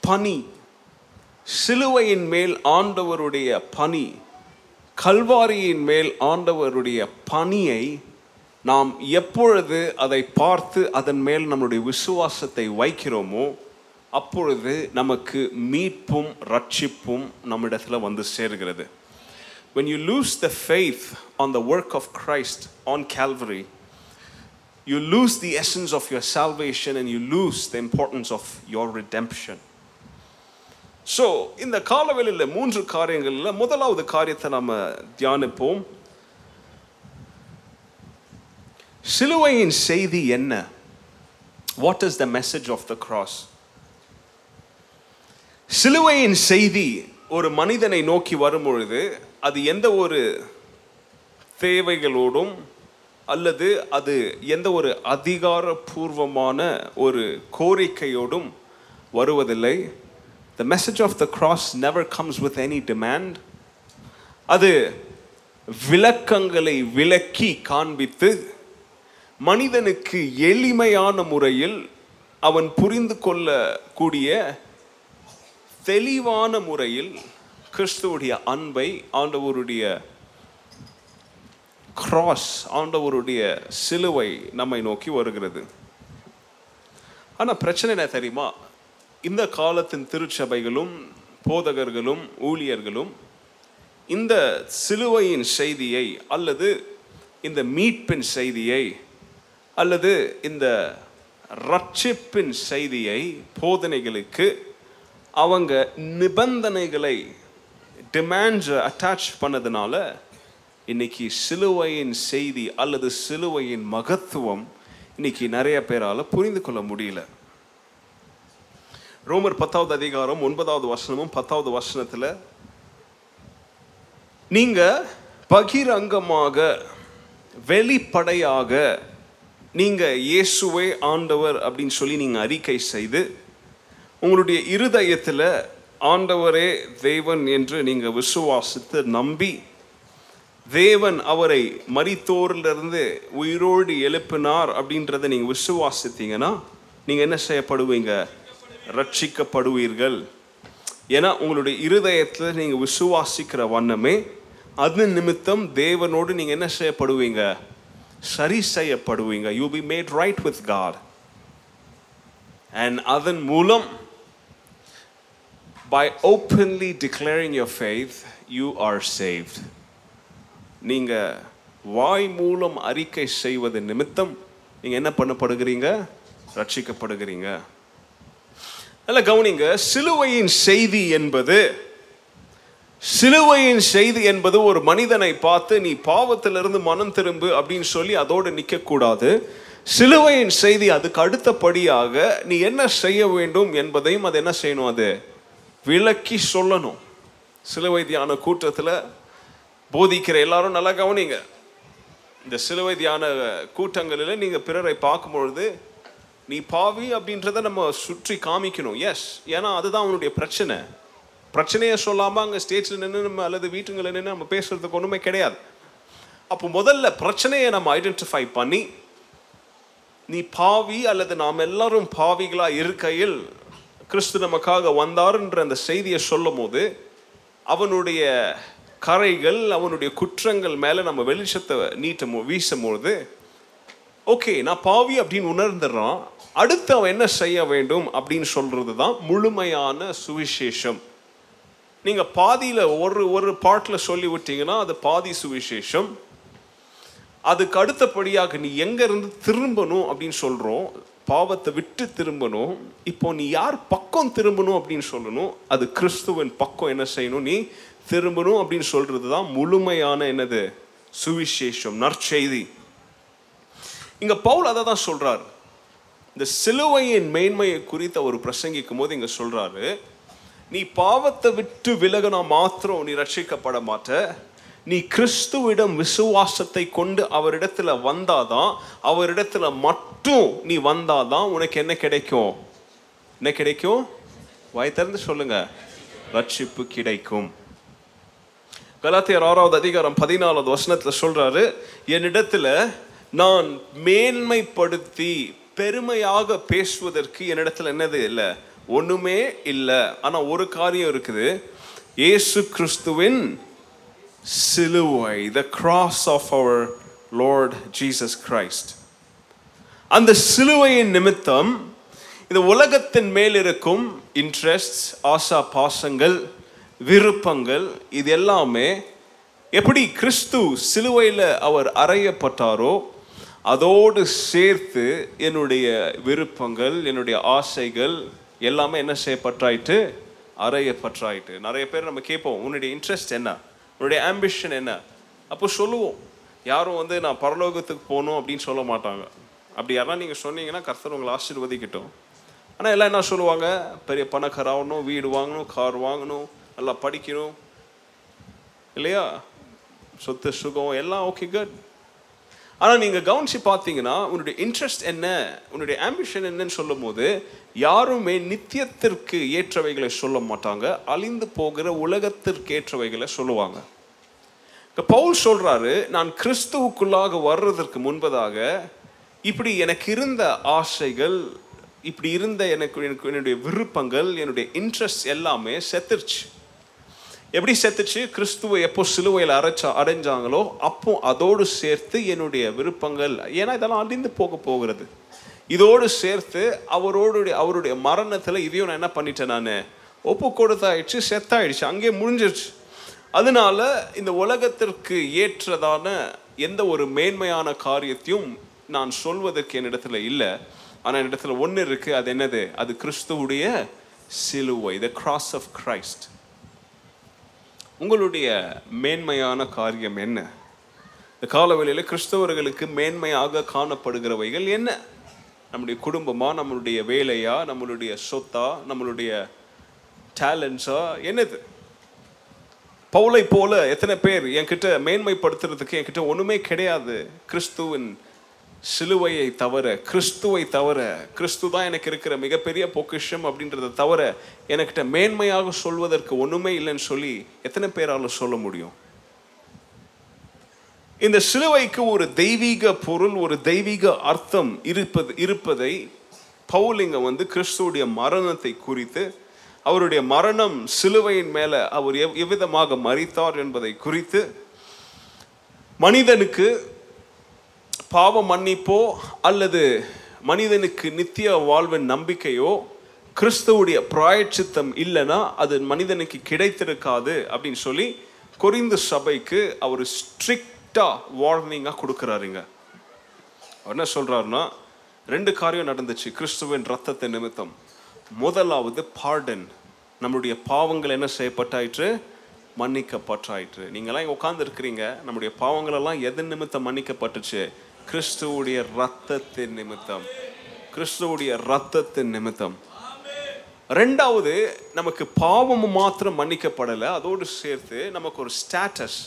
பணி சிலுவையின் மேல் ஆண்டவருடைய பணி கல்வாரியின் மேல் ஆண்டவருடைய பணியை நாம் எப்பொழுது அதை பார்த்து அதன் மேல் நம்முடைய விசுவாசத்தை வைக்கிறோமோ அப்பொழுது நமக்கு மீட்பும் ரட்சிப்பும் நம்மிடத்தில் வந்து சேர்கிறது when you lose the faith on the work of Christ on Calvary you lose the essence of your salvation and you lose the importance of your redemption So இந்த காலவெளியில் மூன்று காரியங்களில் முதலாவது காரியத்தை நம்ம தியானிப்போம். சிலுவையின் செய்தி என்ன? What is the message of the cross சிலுவையின் செய்தி ஒரு மனிதனை நோக்கி வரும்பொழுது அது எந்த ஒரு தேவைகளோடும் அல்லது அது எந்த ஒரு அதிகாரபூர்வமான ஒரு கோரிக்கையோடும் வருவதில்லை. The message of the cross never comes with any demand. அது விளக்கங்களை விளக்கி காண்பித்து மனிதனுக்கு எளிமையான முறையில் அவன் புரிந்து கொள்ளக்கூடிய தெளிவான முறையில் கிறிஸ்துவுடைய அன்பை ஆண்டவருடைய கிராஸ் ஆண்டவருடைய சிலுவை நம்மை நோக்கி வருகிறது ஆனால் பிரச்சனை என்ன தெரியுமா இந்த காலத்தின் திருச்சபைகளும் போதகர்களும் ஊழியர்களும் இந்த சிலுவையின் செய்தியை அல்லது இந்த மீட்பின் செய்தியை அல்லது இந்த ரட்சிப்பின் செய்தியை போதனைகளுக்கு அவங்க நிபந்தனைகளை டிமாண்ட்ஸை அட்டாச் பண்ணதுனால இன்னைக்கு சிலுவையின் செய்தி அல்லது சிலுவையின் மகத்துவம் இன்னைக்கு நிறைய பேரால் புரிந்து கொள்ள முடியல. ரோமர் பத்தாவது அதிகாரம் ஒன்பதாவது வசனமும் பத்தாவது வசனத்தில் நீங்க பகிரங்கமாக வெளிப்படையாக நீங்க இயேசுவே ஆண்டவர் அப்படின்னு சொல்லி நீங்க அறிக்கை செய்து உங்களுடைய இருதயத்தில் ஆண்டவரே தேவன் என்று நீங்க விசுவாசித்து நம்பி தேவன் அவரை மரித்தோரிலிருந்து உயிரோடு எழுப்பினார் அப்படின்றத நீங்க விசுவாசித்தீங்கன்னா நீங்க என்ன செய்யப்படுவீங்க? ரட்சிக்கப்படுவீர்கள். ஏன்னா உங்களுடைய இருதயத்தில் நீங்கள் விசுவாசிக்கிற வண்ணமே அது நிமித்தம் தேவனோடு நீங்கள் என்ன செய்யப்படுவீங்க? சரி செய்யப்படுவீங்க. You be made right with God and அதன் மூலம் by openly declaring your faith you are saved நீங்கள் வாய் மூலம் அறிக்கை செய்வது நிமித்தம் நீங்கள் என்ன பண்ணப்படுகிறீங்க? ரட்சிக்கப்படுகிறீங்க. நல்ல கவனிங்க. சிலுவையின் செய்தி என்பது சிலுவையின் செய்தி என்பது ஒரு மனிதனை பார்த்து நீ பாவத்திலிருந்து மனம் திரும்பு அப்படின்னு சொல்லி அதோடு நிற்கக்கூடாது. சிலுவையின் செய்தி அதுக்கு அடுத்தபடியாக நீ என்ன செய்ய வேண்டும் என்பதையும் அது என்ன செய்யணும் அது? விளக்கி சொல்லணும். சிலுவை தியான கூட்டத்தில் போதிக்கிற எல்லாரும் நல்லா கவனிங்க. இந்த சிலுவை தியான கூட்டங்களில் நீங்கள் பிறரை பார்க்கும் பொழுது நீ பாவி அப்படின்றத நம்ம சுற்றி காமிக்கணும். எஸ் ஏன்னா அதுதான் அவனுடைய பிரச்சனை. பிரச்சனையை சொல்லாமல் அங்கே ஸ்டேஜில் நின்று நம்ம அல்லது வீட்டுங்களில் நின்று நம்ம பேசுறதுக்கு ஒன்றுமே கிடையாது. அப்போ முதல்ல பிரச்சனையை நம்ம ஐடென்டிஃபை பண்ணி நீ பாவி அல்லது நாம் எல்லாரும் பாவிகளாக இருக்கையில் கிறிஸ்து நமக்காக வந்தாருன்ற அந்த செய்தியை சொல்லும் போது அவனுடைய கரைகள் அவனுடைய குற்றங்கள் மேலே நம்ம வெளிச்சத்தை நீட்ட வீசும் ஓகே நான் பாவி அப்படின்னு உணர்ந்துடுறான். அடுத்து அவன் என்ன செய்ய வேண்டும் அப்படின்னு சொல்கிறது தான் முழுமையான சுவிசேஷம். நீங்கள் பாதியில் ஒரு ஒரு பாட்டில் சொல்லி விட்டீங்கன்னா அது பாதி சுவிசேஷம். அதுக்கு அடுத்தபடியாக நீ எங்கேருந்து திரும்பணும் அப்படின்னு சொல்கிறோம் பாவத்தை விட்டு திரும்பணும். இப்போ நீ யார் பக்கம் திரும்பணும் அப்படின்னு சொல்லணும் அது கிறிஸ்துவின் பக்கம் என்ன செய்யணும் நீ திரும்பணும் அப்படின்னு சொல்கிறது தான் முழுமையான என்னது? சுவிசேஷம் நற்செய்தி. இங்கே பவுல் அதை தான் சொல்கிறார் இந்த சிலுவையின் மேன்மையை குறித்து அவர் பிரசங்கிக்கும் போது இங்க சொல்றாரு நீ பாவத்தை விட்டு விலகினா மாத்திரம் நீ ரட்சிக்கப்பட மாட்ட. நீ கிறிஸ்துவிடம் விசுவாசத்தை கொண்டு அவரிடத்துல வந்தாதான் அவரிடத்துல மட்டும் நீ வந்தாதான் உனக்கு என்ன கிடைக்கும்? என்ன கிடைக்கும்? வாய் திறந்து சொல்லுங்க. ரட்சிப்பு கிடைக்கும். கலாத்தியர் ஆறாவது அதிகாரம் பதினாலாவது வசனத்துல சொல்றாரு என்னிடத்துல நான் மேன்மைப்படுத்தி பெருமையாக பேசுவதற்கு என்னிடத்துல என்னது இல்லை? ஒன்றுமே இல்லை. ஆனால் ஒரு காரியம் இருக்குது. இயேசு கிறிஸ்துவின் சிலுவை the cross of our Lord Jesus Christ அந்த சிலுவையின் நிமித்தம் இந்த உலகத்தின் மேல் இருக்கும் இன்ட்ரெஸ்ட் ஆசா பாசங்கள் விருப்பங்கள் இது எல்லாமே எப்படி கிறிஸ்து சிலுவையில் அவர் அறையப்பட்டாரோ அதோடு சேர்த்து என்னுடைய விருப்பங்கள் என்னுடைய ஆசைகள் எல்லாமே என்ன செய்யப்பட்டாயிட்டு பற்றாயிட்டு நிறைய பேர் நம்ம கேட்போம் உன்னுடைய இன்ட்ரெஸ்ட் என்ன? உன்னுடைய ஆம்பிஷன் என்ன? அப்போ சொல்லுவோம். யாரும் வந்து நான் பரலோகத்துக்கு போகணும் அப்படின்னு சொல்ல மாட்டாங்க. அப்படி யாரெல்லாம் நீங்கள் சொன்னீங்கன்னா கர்த்தர் உங்களை ஆசீர்வதிக்கட்டும். ஆனால் எல்லாம் என்ன சொல்லுவாங்க? பெரிய பணக்காராகணும் வீடு வாங்கணும் கார் வாங்கணும் நல்லா படிக்கணும். இல்லையா? சொத்து சுகம் எல்லாம் ஓகே குட் ஆனால் நீங்கள் கவனிச்சு பார்த்தீங்கன்னா உன்னுடைய இன்ட்ரெஸ்ட் என்ன உன்னுடைய ஆம்பிஷன் என்னன்னு சொல்லும் போது யாருமே நித்தியத்திற்கு ஏற்றவைகளை சொல்ல மாட்டாங்க. அழிந்து போகிற உலகத்திற்கு ஏற்றவைகளை சொல்லுவாங்க. இப்போ பவுல் சொல்கிறாரு நான் கிறிஸ்துவுக்குள்ளாக வர்றதற்கு முன்பதாக இப்படி எனக்கு இருந்த ஆசைகள் இப்படி இருந்த எனக்கு எனக்கு என்னுடைய விருப்பங்கள் என்னுடைய இன்ட்ரெஸ்ட் எல்லாமே செத்துருச்சு. எப்படி செத்துச்சு கிறிஸ்துவை எப்போ சிலுவையில் அரைச்சா அடைஞ்சாங்களோ அப்போ அதோடு சேர்த்து என்னுடைய விருப்பங்கள் ஏன்னா இதெல்லாம் அழிந்து போக போகிறது. இதோடு சேர்த்து அவரோடைய அவருடைய மரணத்தில் இதையும் நான் என்ன பண்ணிட்டேன் நான்? ஒப்பு கொடுத்தாயிடுச்சு செத்தாயிடுச்சு அங்கேயே முடிஞ்சிருச்சு. அதனால இந்த உலகத்திற்கு ஏற்றதான எந்த ஒரு மேன்மையான காரியத்தையும் நான் சொல்வதற்கு என்னிடத்துல இல்லை. ஆனால் இடத்துல ஒன்று இருக்குது அது என்னது? அது கிறிஸ்துவுடைய சிலுவை த கிராஸ் ஆஃப் கிரைஸ்ட் உங்களுடைய மேன்மையான காரியம் என்ன? இந்த காலவெளியில் கிறிஸ்தவர்களுக்கு மேன்மையாக காணப்படுகிறவைகள் என்ன? நம்முடைய குடும்பமா நம்மளுடைய வேலையா நம்மளுடைய சொத்தா நம்மளுடைய டேலண்ட்ஸா என்னது? பவுலை போல எத்தனை பேர் என்கிட்ட மேன்மைப்படுத்துறதுக்கு என்கிட்ட ஒன்றுமே கிடையாது. கிறிஸ்துவின் சிலுவையை தவிர கிறிஸ்துவை தவிர கிறிஸ்து தான் எனக்கு இருக்கிற மிகப்பெரிய பொக்கிஷம் அப்படின்றத தவிர எனக்கிட்ட மேன்மையாக சொல்வதற்கு ஒன்றுமே இல்லைன்னு சொல்லி எத்தனை பேராலும் சொல்ல முடியும்? இந்த சிலுவைக்கு ஒரு தெய்வீக பொருள் ஒரு தெய்வீக அர்த்தம் இருப்பது இருப்பதை பவுலிங்க வந்து கிறிஸ்துவுடைய மரணத்தை குறித்து அவருடைய மரணம் சிலுவையின் மேலே அவர் எவ்- எவ்விதமாக மறித்தார் என்பதை குறித்து மனிதனுக்கு பாவ மன்னிப்போ அல்லது மனிதனுக்கு நித்திய வாழ்வின் நம்பிக்கையோ கிறிஸ்துவுடைய பிராயச்சித்தம் இல்லைன்னா அது மனிதனுக்கு கிடைத்திருக்காது அப்படின்னு சொல்லி கொரிந்து சபைக்கு அவர் ஸ்ட்ரிக்டாக வார்னிங்காக கொடுக்குறாருங்க. அவர் என்ன சொல்கிறாருன்னா ரெண்டு காரியம் நடந்துச்சு கிறிஸ்துவின் ரத்தத்தை நிமித்தம். முதலாவது பார்டன் நம்மளுடைய பாவங்கள் என்ன செய்யப்பட்டாயிற்று? மன்னிக்கப்பட்டாயிற்று. நீங்களாம் இங்கே உட்காந்துருக்கிறீங்க நம்முடைய பாவங்களெல்லாம் எது நிமித்தம் மன்னிக்கப்பட்டுச்சு? கிறிஸ்துவுடைய ரத்தத்தின் நிமித்தம். கிறிஸ்துவுடைய ரத்தத்தின் நிமித்தம். ரெண்டாவது நமக்கு பாவம் மாத்திரம் மன்னிக்கப்படலை. அதோடு சேர்த்து நமக்கு ஒரு ஸ்டேட்டஸ்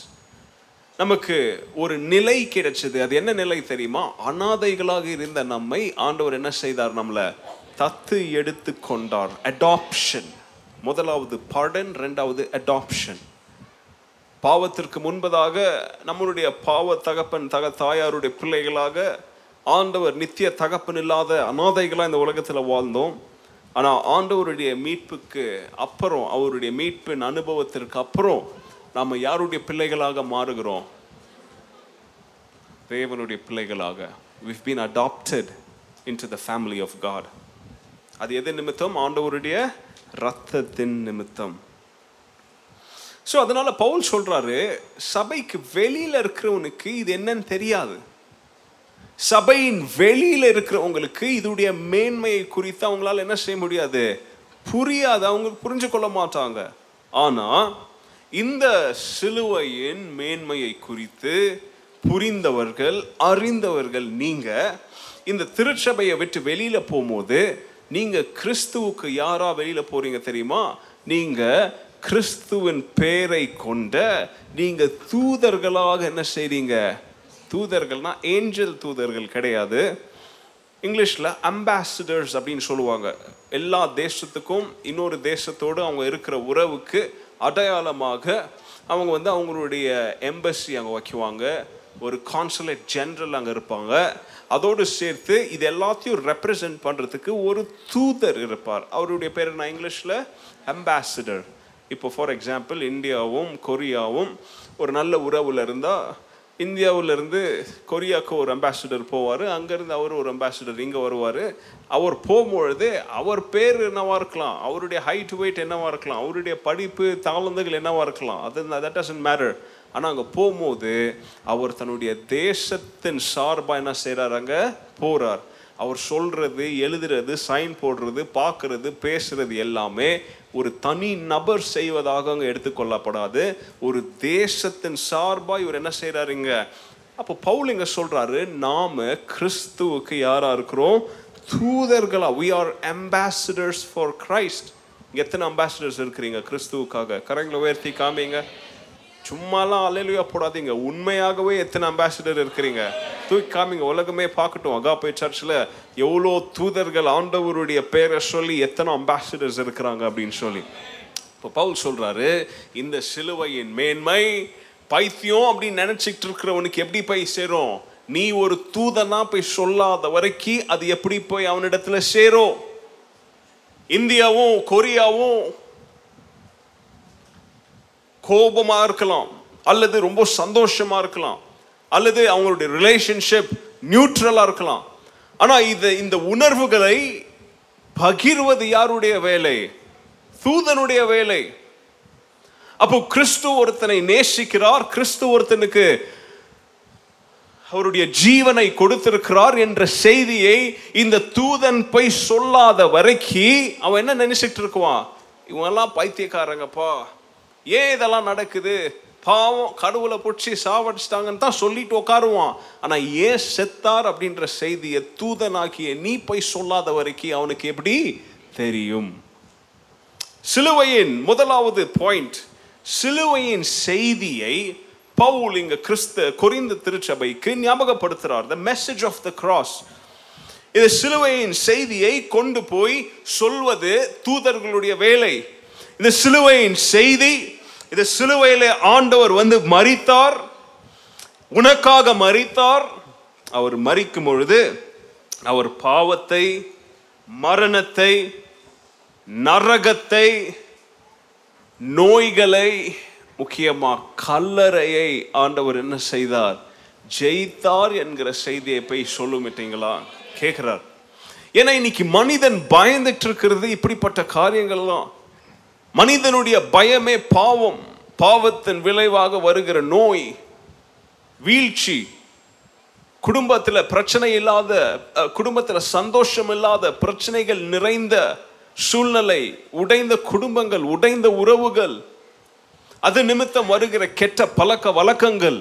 நமக்கு ஒரு நிலை கிடைச்சது. அது என்ன நிலை தெரியுமா? அனாதைகளாக இருந்த நம்மை ஆண்டவர் என்ன செய்தார் நம்மளை? தத்து எடுத்து கொண்டார். அடாப்ஷன் முதலாவது படன் ரெண்டாவது அடாப்ஷன் பாவத்திற்கு முன்பதாக நம்மளுடைய பாவ தகப்பன் தக தாயாருடைய பிள்ளைகளாக ஆண்டவர் நித்திய தகப்பன் இல்லாத அனாதைகளாக இந்த உலகத்தில் வாழ்ந்தோம். ஆனால் ஆண்டவருடைய மீட்புக்கு அப்புறம் அவருடைய மீட்பின் அனுபவத்திற்கு அப்புறம் நாம் யாருடைய பிள்ளைகளாக மாறுகிறோம்? தேவனுடைய பிள்ளைகளாக. We've been adopted into the family of God அது எது நிமித்தம்? ஆண்டவருடைய ரத்தத்தின் நிமித்தம். ஸோ அதனால் பவுல் சொல்கிறாரு சபைக்கு வெளியில் இருக்கிறவனுக்கு இது என்னன்னு தெரியாது. சபையின் வெளியில் இருக்கிறவங்களுக்கு இதுடைய மேன்மையை குறித்து அவங்களால என்ன செய்ய முடியாது? புரியாது. அவங்க புரிஞ்சு கொள்ள மாட்டாங்க. ஆனால் இந்த சிலுவையின் மேன்மையை குறித்து புரிந்தவர்கள் அறிந்தவர்கள் நீங்கள் இந்த திருச்சபையை விட்டு வெளியில் போகும்போது நீங்கள் கிறிஸ்துவுக்கு யாராக வெளியில் போகிறீங்க தெரியுமா? நீங்கள் கிறிஸ்துவின் பேரை கொண்ட நீங்க தூதர்களாக என்ன செய்றீங்க? தூதர்கள்னா ஏஞ்சல் தூதர்கள் கிடையாது. இங்கிலீஷில் அம்பாசிடர்ஸ் அப்படின்னு சொல்லுவாங்க. எல்லா தேசத்துக்கும் இன்னொரு தேசத்தோடு அவங்க இருக்கிற உறவுக்கு அடையாளமாக அவங்க வந்து அவங்களுடைய எம்பசி அங்கே வைக்குவாங்க. ஒரு கான்சுலேட் ஜென்ரல் அங்கே இருப்பாங்க. அதோடு சேர்த்து இது எல்லாத்தையும் ரெப்ரசன்ட் பண்ணுறதுக்கு ஒரு தூதர் இருப்பார். அவருடைய பேர் நான் இங்கிலீஷில் அம்பாசிடர் இப்போ ஃபார் எக்ஸாம்பிள் இந்தியாவும் கொரியாவும் ஒரு நல்ல உறவில் இருந்தால் இந்தியாவிலேருந்து கொரியாவுக்கு ஒரு அம்பாசிடர் போவார் அங்கேருந்து அவர் ஒரு அம்பாசிடர் இங்கே வருவார். அவர் போகும்பொழுது அவர் பேர் என்னவாக இருக்கலாம் அவருடைய ஹைட் வெயிட் என்னவாக இருக்கலாம் அவருடைய படிப்பு தாளந்துகள் என்னவாக இருக்கலாம் அது தட் டசன்ட் மேட்டர் ஆனால் அங்கே போகும்போது அவர் தன்னுடைய தேசத்தின் சார்பாக என்ன செய்கிறார் அங்கே? போகிறார் அவர் சொல்கிறது எழுதுறது சைன் போடுறது பார்க்குறது பேசுறது எல்லாமே ஒரு தனி நபர் செய்வதாக அங்கே எடுத்துக்கொள்ளப்படாது. ஒரு தேசத்தின் சார்பாக இவர் என்ன செய்கிறாருங்க அப்போ பவுல் இங்கே சொல்கிறாரு நாம் கிறிஸ்துவுக்கு யாராக இருக்கிறோம்? தூதர்களா we are ambassadors for Christ எத்தனை அம்பாசிடர்ஸ் இருக்கிறீங்க கிறிஸ்துவுக்காக? கரங்களை உயர்த்தி காமிங்க. சும்மாலாம் அலையிலுயா போடாதீங்க. உண்மையாகவே எத்தனை அம்பாசிடர் இருக்கிறீங்க? தூக்கி காமிங்க. உலகமே பார்க்கட்டும். அகாப்பை சர்ச்சில் எவ்வளோ தூதர்கள் ஆண்டவருடைய பேரை சொல்லி எத்தனை அம்பாசிடர்ஸ் இருக்கிறாங்க அப்படின்னு சொல்லி. இப்போ பவுல் சொல்கிறாரு இந்த சிலுவையின் மேன்மை பைத்தியம் அப்படின்னு நினச்சிக்கிட்டு இருக்கிறவனுக்கு எப்படி போய் சேரும்? நீ ஒரு தூதனா போய் சொல்லாத வரைக்கும் அது எப்படி போய் அவனிடத்துல சேரும்? இந்தியாவும் கொரியாவும் கோபமாக இருக்கலாம் அல்லது ரொம்ப சந்தோஷமாக இருக்கலாம் அல்லது அவங்களுடைய ரிலேஷன்ஷிப் நியூட்ரலாக இருக்கலாம். ஆனால் இது இந்த உணர்வுகளை பகிர்வது யாருடைய வேலை? தூதனுடைய வேலை. அப்போ கிறிஸ்து ஒருத்தனை நேசிக்கிறார் கிறிஸ்து ஒருத்தனுக்கு அவருடைய ஜீவனை கொடுத்திருக்கிறார் என்ற செய்தியை இந்த தூதன் போய் சொல்லாத வரைக்கும் அவன் என்ன நினைச்சிட்டு இருக்குவான்? இவங்கெல்லாம் பைத்தியக்காரங்கப்பா. ஏன் இதெல்லாம் நடக்குது? பாவம் கடவுளை பிடிச்சி சாவடிச்சிட்டாங்கன்னு தான் சொல்லிட்டு உட்காருவான் ஆனால் ஏன் செத்தார் அப்படின்ற செய்தியை தூதனாக்கிய நீ போய் சொல்லாத வரைக்கும் அவனுக்கு எப்படி தெரியும்? சிலுவையின் முதலாவது பாயிண்ட் சிலுவையின் செய்தியை பவுல் இங்க கிறிஸ்த கொரிந்த திருச்சபைக்கு ஞாபகப்படுத்துறார். The message of the cross இது சிலுவையின் செய்தியை கொண்டு போய் சொல்வது தூதர்களுடைய வேலை. இந்த சிலுவையின் செய்தி இது சிலுவையில் ஆண்டவர் வந்து மறித்தார் உனக்காக மறித்தார் அவர் மறிக்கும் பொழுது அவர் பாவத்தை மரணத்தை நரகத்தை நோய்களை முக்கியமாக கல்லறையை ஆண்டவர் என்ன செய்தார்? ஜெயித்தார் என்கிற செய்தியை போய் சொல்லுமிட்டீங்களா கேட்கிறார் ஏன்னா இன்னைக்கு மனிதன் பயந்துட்டு இருக்கிறது இப்படிப்பட்ட காரியங்கள்லாம் மனிதனுடைய பயமே பாவம். பாவத்தின் விளைவாக வருகிற நோய் வீழ்ச்சி குடும்பத்தில் பிரச்சனை இல்லாத குடும்பத்தில் சந்தோஷம் இல்லாத பிரச்சனைகள் நிறைந்த சூழ்நிலை உடைந்த குடும்பங்கள் உடைந்த உறவுகள் அது நிமித்தம் வருகிற கெட்ட பழக்க வழக்கங்கள்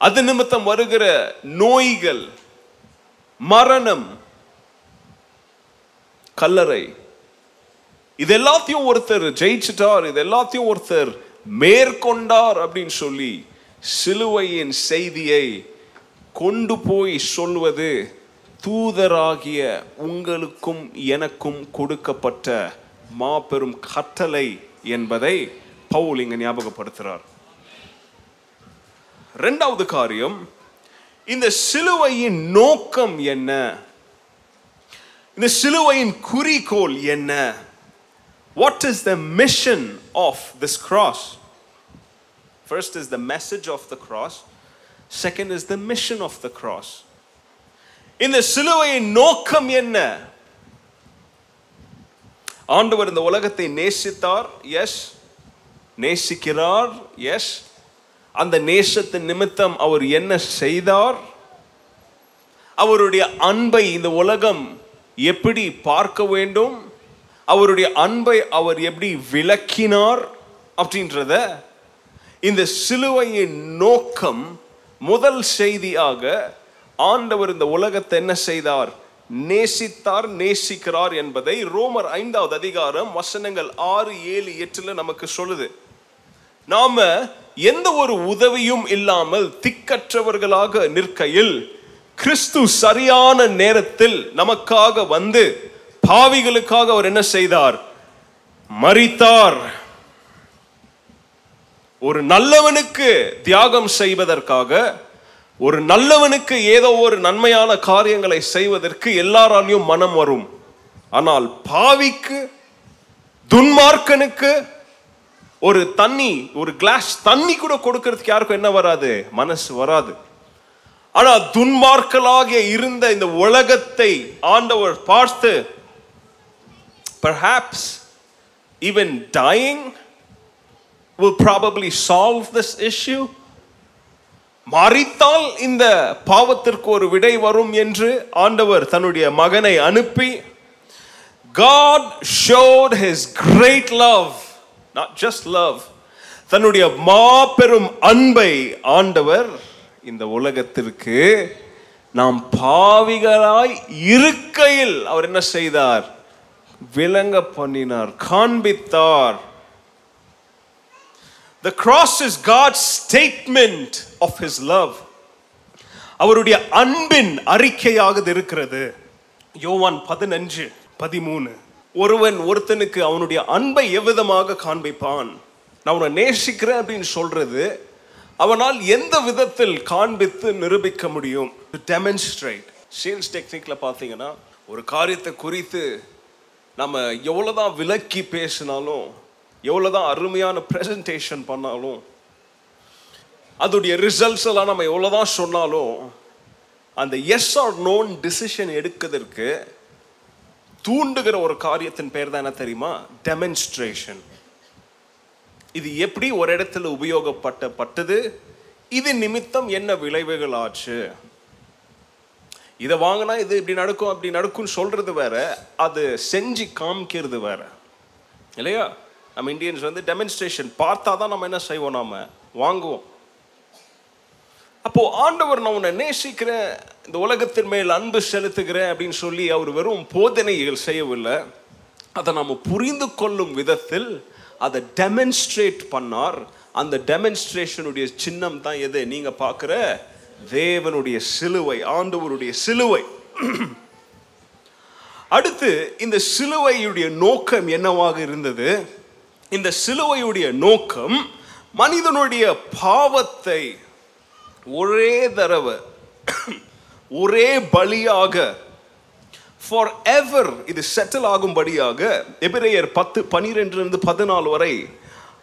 அது நிமித்தம் வருகிற நோய்கள் மரணம் கல்லறை இது எல்லாத்தையும் ஒருத்தர் ஜெயிச்சிட்டார் இது எல்லாத்தையும் ஒருத்தர் மேற்கொண்டார் அப்படின்னு சொல்லி சிலுவையின் செய்தியை கொண்டு போய் சொல்வது தூதராகிய உங்களுக்கும் எனக்கும் கொடுக்கப்பட்ட மாபெரும் கட்டளை என்பதை பவுல் இங்கு ஞாபகப்படுத்துகிறார். ரெண்டாவது காரியம் இந்த சிலுவையின் நோக்கம் என்ன? இந்த சிலுவையின் குறிக்கோள் என்ன? What is the mission of this cross first is the message of the cross second is the mission of the cross இந்த சிலுவையின் நோக்கம் என்ன ஆண்டவர் இந்த உலகத்தை நேசித்தார் எஸ் நேசிக்கிறார் எஸ் அந்த நேசத்தின் நிமித்தம் அவர் என்ன செய்தார்? அவருடைய அன்பை இந்த உலகம் எப்படி பார்க்க வேண்டும்? அவருடைய அன்பை அவர் எப்படி விளக்கினார் அப்படின்றத இந்த சிலுவையின் நோக்கம் முதல் செய்தியாக ஆண்டவர் இந்த உலகத்தை என்ன செய்தார்? நேசித்தார் நேசிக்கிறார் என்பதை ரோமர் ஐந்தாவது அதிகாரம் வசனங்கள் ஆறு ஏழு எட்டுல நமக்கு சொல்லுது. நாம எந்த ஒரு உதவியும் இல்லாமல் திக்கற்றவர்களாக நிற்கையில் கிறிஸ்து சரியான நேரத்தில் நமக்காக வந்து பாவிகளுக்காக அவர் என்ன செய்தார்? மறித்தார் ஒரு நல்லவனுக்கு தியாகம் செய்வதற்காக ஒரு நல்லவனுக்கு ஏதோ ஒரு நன்மையான காரியங்களை செய்வதற்கு எல்லாராலையும் மனம் வரும். ஆனால் பாவிக்கு துன்மார்க்கனுக்கு ஒரு தண்ணி ஒரு கிளாஸ் தண்ணி கூட கொடுக்கறதுக்கு யாருக்கும் என்ன வராது? மனசு வராது. ஆனால் துன்மார்க்கலாக இருந்த இந்த உலகத்தை ஆண்டவர் பார்த்து perhaps even dying will probably solve this issue. மறித்தால் இந்த பாவத்திற்கு ஒரு விடை வரும் என்று ஆண்டவர் தன்னுடைய மகனை அனுப்பி God showed his great love not just love தன்னுடைய மாபெரும் அன்பை ஆண்டவர் இந்த உலகத்திற்கு நாம் பாவிகளாய் இருக்கையில் அவர் என்ன செய்தார்? விளங்க பண்ணினார் காண்பித்தார். The cross is God statement of his love அவருடைய அன்பின் அறிக்கையாக இருக்கிறது. யோவான் பதினஞ்சு பதிமூணு. ஒருவன் ஒருத்தனுக்கு அவனுடைய அன்பை எவ்விதமாக காண்பிப்பான்? நான் உன்னை நேசிக்கிறேன் அப்படின்னு சொல்றது அவனால் எந்த விதத்தில் காண்பித்து நிரூபிக்க முடியும்? டெமன்ஸ்ட்ரேட் சேல்ஸ் டெக்னிக்ல பார்த்தீங்கன்னா ஒரு காரியத்தை குறித்து நம்ம எவ்வளோ தான் விலக்கி பேசினாலும் எவ்வளோ தான் அருமையான ப்ரெசன்டேஷன் பண்ணாலும் அதோடைய ரிசல்ட்ஸ் எல்லாம் நம்ம எவ்வளோதான் சொன்னாலும் அந்த எஸ் ஆர் நோன் டிசிஷன் எடுக்கிறதுக்கு தூண்டுகிற ஒரு காரியத்தின் பேர் தான் என்ன தெரியுமா? டெமன்ஸ்ட்ரேஷன் இது எப்படி ஒரு இடத்துல உபயோகப்பட்டப்பட்டது? இது நிமித்தம் என்ன விளைவுகள் ஆச்சு? இதை வாங்கினா இது இப்படி நடக்கும் அப்படி நடக்கும்னு சொல்கிறது வேற அது செஞ்சு காமிக்கிறது வேற. இல்லையா? நம்ம இந்தியன்ஸ் வந்து டெமன்ஸ்ட்ரேஷன் பார்த்தா தான் நம்ம என்ன செய்வோம் நாம்? வாங்குவோம். அப்போது ஆண்டவர் நான் உன்னை நேசிக்கிறேன் இந்த உலகத்தின் மேல் அன்பு செலுத்துகிறேன் அப்படின்னு சொல்லி அவர் வெறும் போதனைகள் செய்யவில்லை. அதை நாம் புரிந்து கொள்ளும் விதத்தில் அதை டெமன்ஸ்ட்ரேட் பண்ணார். அந்த டெமன்ஸ்ட்ரேஷனுடைய சின்னம் தான் எது? நீங்கள் பார்க்குற தேவனுடைய சிலுவை ஆண்டவருடைய சிலுவை. அடுத்து இந்த சிலுவையுடைய நோக்கம் என்னவாக இருந்தது? இந்த சிலுவையுடைய நோக்கம் மனிதனுடைய பாவத்தை ஒரே தடவை ஒரே பலியாக ஃபார் எவர் இது செட்டில் ஆகும்படியாக எபிரேயர் பத்து பனிரெண்டிலிருந்து பதினாலு வரை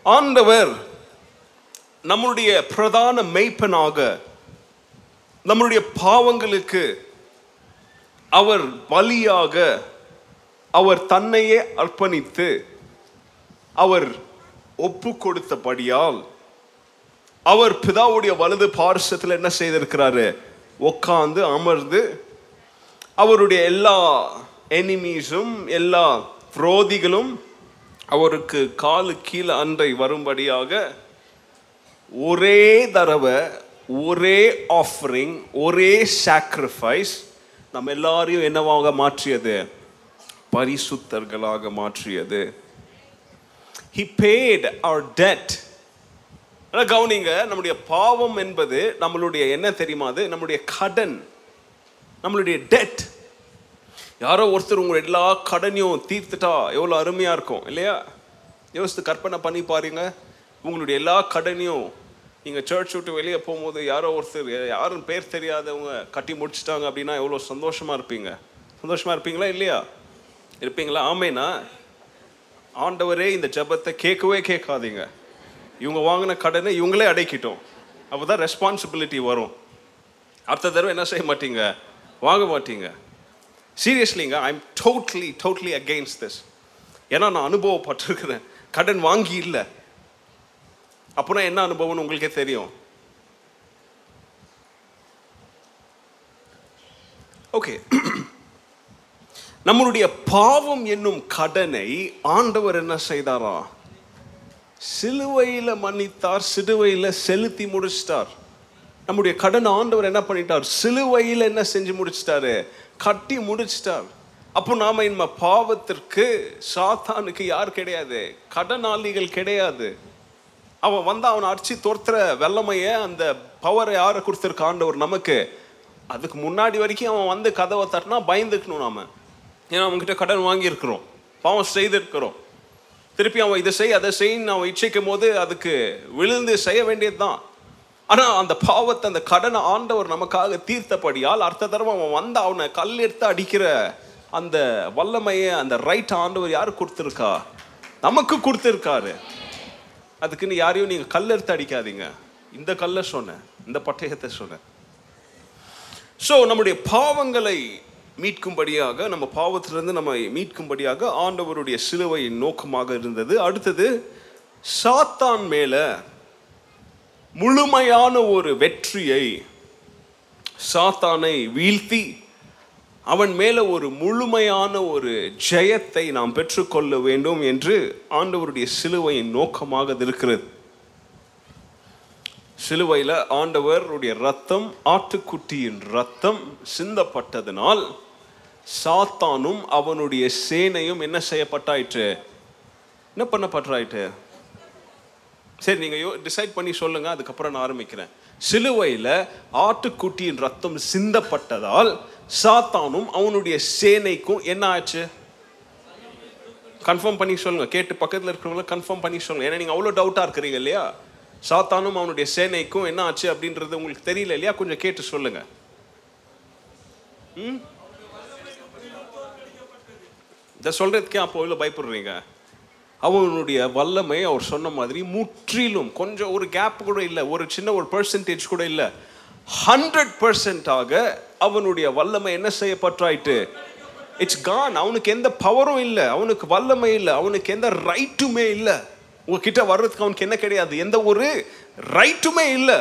ஆண்டவர் நம்முடைய பிரதான மெய்ப்பனாக நம்மளுடைய பாவங்களுக்கு அவர் பலியாக அவர் தன்னையே அர்ப்பணித்து அவர் ஒப்பு கொடுத்தபடியால் அவர் பிதாவுடைய வலது பாரசத்தில் என்ன செய்திருக்கிறாரு? உக்காந்து அமர்ந்து அவருடைய எல்லா எனிமீஸும் எல்லா விரோதிகளும் அவருக்கு காலு கீழே அன்றை வரும்படியாக ஒரே தடவை ஒரே ஆஃபரிங் ஒரே சாக்ரிஃபைஸ் நம்ம எல்லாரையும் என்னவாக மாற்றியது? பரிசுத்தர்களாக மாற்றியது. ஹி பேட் அவர் டெட் கவனிங்க நம்முடைய பாவம் என்பது நம்மளுடைய என்ன தெரியுமா அது? நம்முடைய கடன் நம்மளுடைய டெட் யாரோ ஒருத்தர் உங்களுடைய எல்லா கடனையும் தீர்த்துட்டா எவ்வளோ அருமையாக இருக்கும் இல்லையா? யோசித்து கற்பனை பண்ணி பாருங்க உங்களுடைய எல்லா கடனையும் நீங்கள் சர்ச் விட்டு வெளியே போகும்போது யாரோ ஒருத்தர் யாரும் பேர் தெரியாதவங்க கட்டி முடிச்சிட்டாங்க அப்படின்னா எவ்வளோ சந்தோஷமாக இருப்பீங்க? சந்தோஷமாக இருப்பீங்களா இல்லையா? இருப்பீங்களா? ஆமேனா? ஆண்டவரே இந்த ஜெபத்தை கேட்கவே கேட்காதீங்க. இவங்க வாங்கின கடனை இவங்களே அடைக்கிட்டோம். அப்போ தான் ரெஸ்பான்சிபிலிட்டி வரும். அடுத்த தடவை என்ன செய்ய மாட்டீங்க? வாங்க மாட்டீங்க. சீரியஸ்லிங்க I am totally totally against this ஏன்னா நான் அனுபவப்பட்டிருக்கிறேன். கடன் வாங்கி இல்லை. அப்போனா என்ன அனுபவம்னு உங்களுக்கே தெரியும்? ஓகே *clears throat* நம்மளுடைய பாவம் என்னும் கடனை ஆண்டவர் என்ன செய்தாரா? சிலுவையில் மன்னித்தார் சிலுவையில் செலுத்தி முடிச்சிட்டார். நம்முடைய கடன் ஆண்டவர் என்ன பண்ணிட்டார்? சிலுவையில் என்ன செஞ்சு முடிச்சிட்டாரு? கட்டி முடிச்சிட்டார். அப்போ நாம நம்ம பாவத்திற்கு சாத்தானுக்கு யார் கிடையாது? கடனாளிகள் கிடையாது. அவன் வந்து அவனை அடிச்சு தோர்த்துற வெள்ளமையை அந்த பவரை யாரை கொடுத்துருக்க ஆண்டவர் நமக்கு? அதுக்கு முன்னாடி வரைக்கும் அவன் வந்து கதவை தட்டினா பயந்துக்கணும் நாம. ஏன்னா அவங்ககிட்ட கடன் வாங்கியிருக்கிறோம். பாவம் செய்திருக்கிறோம். திருப்பி அவன் இதை செய் அதை செய்ன்னு அவன் இச்சைக்கும் போது அதுக்கு விழுந்து செய்ய வேண்டியது தான் ஆனால் அந்த பாவத்தை அந்த கடனை ஆண்டவர் நமக்காக தீர்த்தபடியால் அடுத்த தடவை அவன் வந்து அவனை கல் எடுத்து அடிக்கிற அந்த வல்லமையை அந்த ரைட் ஆண்டவர் யார் கொடுத்துருக்கா? நமக்கு கொடுத்துருக்காரு. அதுக்குன்னு யாரையும் நீங்கள் கல் எடுத்து அடிக்காதீங்க. இந்த கல்லை சொன்னேன் இந்த பட்டயத்தை சொன்னேன். ஸோ நம்முடைய பாவங்களை மீட்கும்படியாக நம்ம பாவத்திலிருந்து நம்ம மீட்கும்படியாக ஆண்டவருடைய சிலுவை நோக்கமாக இருந்தது. அடுத்தது சாத்தான் மேல முழுமையான ஒரு வெற்றியை சாத்தானை வீழ்த்தி அவன் மேலே ஒரு முழுமையான ஒரு ஜெயத்தை நாம் பெற்றுக்கொள்ள வேண்டும் என்று ஆண்டவருடைய சிலுவையின் நோக்கமாக இருக்கிறது. சிலுவையில் ஆண்டவருடைய ரத்தம் ஆட்டுக்குட்டியின் ரத்தம் சிந்தப்பட்டதனால் சாத்தானும் அவனுடைய சேனையும் என்ன செய்யப்பட்டாயிற்று? என்ன பண்ணப்பட்டாயிற்று? சரி நீங்கள் யோ டிசைட் பண்ணி சொல்லுங்கள் அதுக்கப்புறம் நான் ஆரம்பிக்கிறேன். சிலுவையில் ஆட்டுக்குட்டியின் ரத்தம் சிந்தப்பட்டதால் சாத்தானும் அவனுடைய சேனைக்கும் என்ன ஆச்சு? கன்ஃபார்ம் பண்ணி சொல்லுங்க. கேட்டு பக்கத்தில் இருக்கிறவங்கள கன்ஃபார்ம் பண்ணி சொல்லுங்க. ஏன்னா நீங்கள் அவ்வளோ டவுட்டாக இருக்கிறீங்க இல்லையா? சாத்தானும் அவனுடைய சேனைக்கும் என்ன ஆச்சு அப்படின்றது உங்களுக்கு தெரியல இல்லையா? கொஞ்சம் கேட்டு சொல்லுங்க. ம்? இதை சொல்கிறதுக்கே அப்போ இல்லை பயப்படுறீங்க? அவனுடைய வல்லமை அவர் சொன்ன மாதிரி முற்றிலும் கொஞ்சம் ஒரு கேப் கூட இல்லை. ஒரு சின்ன ஒரு பர்சன்டேஜ் கூட இல்லை. ஹண்ட்ரட் பர்சன்டாக அவனுடைய வல்லமை என்ன செய்யப்பட்டாயிட்டு இட்ஸ் கான் அவனுக்கு எந்த பவரும் இல்லை. அவனுக்கு வல்லமை இல்லை. அவனுக்கு எந்த ரைட்டுமே இல்லை. உங்ககிட்ட வர்றதுக்கு அவனுக்கு என்ன கிடையாது. எந்த ஒரு ரைட்டுமே இல்லை.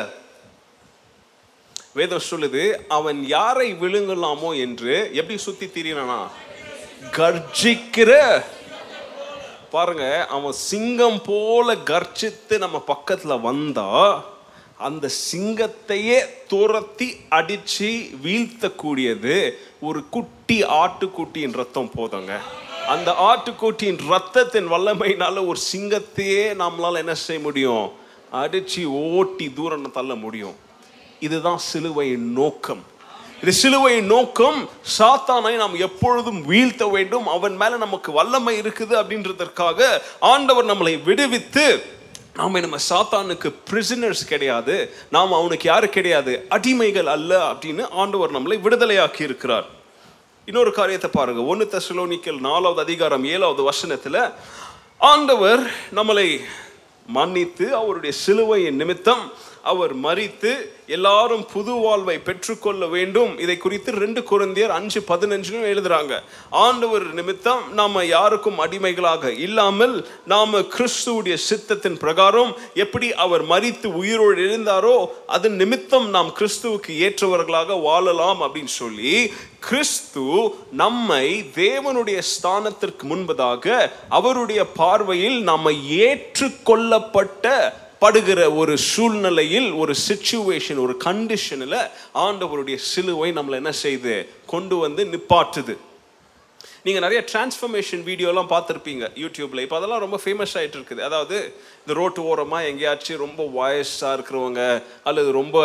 வேதம் சொல்லுது அவன் யாரை விழுங்கலாமோ என்று எப்படி சுத்தி திரியினானா? கர்ஜிக்கிற. பாருங்க அவன் சிங்கம் போல கர்ஜித்து நம்ம பக்கத்துல வந்தா அந்த சிங்கத்தையே துரத்தி அடித்து வீழ்த்தக்கூடியது ஒரு குட்டி ஆட்டுக்குட்டியின் ரத்தம் போதுங்க. அந்த ஆட்டுக்குட்டியின் ரத்தத்தின் வல்லமையினால ஒரு சிங்கத்தையே நம்மளால் என்ன செய்ய முடியும்? அடித்து ஓட்டி தூரம் தள்ள முடியும். இதுதான் சிலுவையின் நோக்கம். இது சிலுவையின் நோக்கம் சாத்தானை நாம் எப்பொழுதும் வீழ்த்த வேண்டும் அவன் மேலே நமக்கு வல்லமை இருக்குது அப்படின்றதற்காக ஆண்டவர் நம்மளை விடுவித்து நாம் நம்ம சாத்தானுக்கு பிரிசனர்ஸ் கிடையாது. நாம் அவனுக்கு யாரு கிடையாது? அடிமைகள் அல்ல அப்படின்னு ஆண்டவர் நம்மளை விடுதலையாக்கி இருக்கிறார். இன்னொரு காரியத்தை பாருங்க. ஒன்று தெசலோனிக்கல் நாலாவது அதிகாரம் ஏழாவது வசனத்தில் ஆண்டவர் நம்மளை மன்னித்து அவருடைய சிலுவையின் நிமித்தம் அவர் மறித்து எல்லாரும் புது வாழ்வை பெற்றுக்கொள்ள வேண்டும். இதை குறித்து ரெண்டு குழந்தையர் அஞ்சு பதினஞ்சுன்னு எழுதுறாங்க. ஆண்டவர் நிமித்தம் நாம யாருக்கும் அடிமைகளாக இல்லாமல் நாம கிறிஸ்துவுடைய சித்தத்தின் பிரகாரம் எப்படி அவர் மறித்து உயிரோடு எழுந்தாரோ அதன் நிமித்தம் நாம் கிறிஸ்துவுக்கு ஏற்றவர்களாக வாழலாம் அப்படின்னு சொல்லி கிறிஸ்து நம்மை தேவனுடைய ஸ்தானத்திற்கு முன்பதாக அவருடைய பார்வையில் நம்ம ஏற்றுக்கொள்ளப்பட்ட படுகிற ஒரு சூழ்நிலையில் ஒரு சுச்சுவேஷன் ஒரு கண்டிஷனில் ஆண்டவருடைய சிலுவை நம்மளை என்ன செய்து கொண்டு வந்து நிப்பாட்டுது. நீங்கள் நிறைய டிரான்ஸ்ஃபர்மேஷன் வீடியோலாம் பார்த்துருப்பீங்க யூடியூப்பில் இப்போ அதெல்லாம் ரொம்ப ஃபேமஸ் ஆகிட்டு இருக்குது. அதாவது இந்த ரோட்டு ஓரமாக எங்கேயாச்சும் ரொம்ப வயசாக இருக்கிறவங்க அல்லது ரொம்ப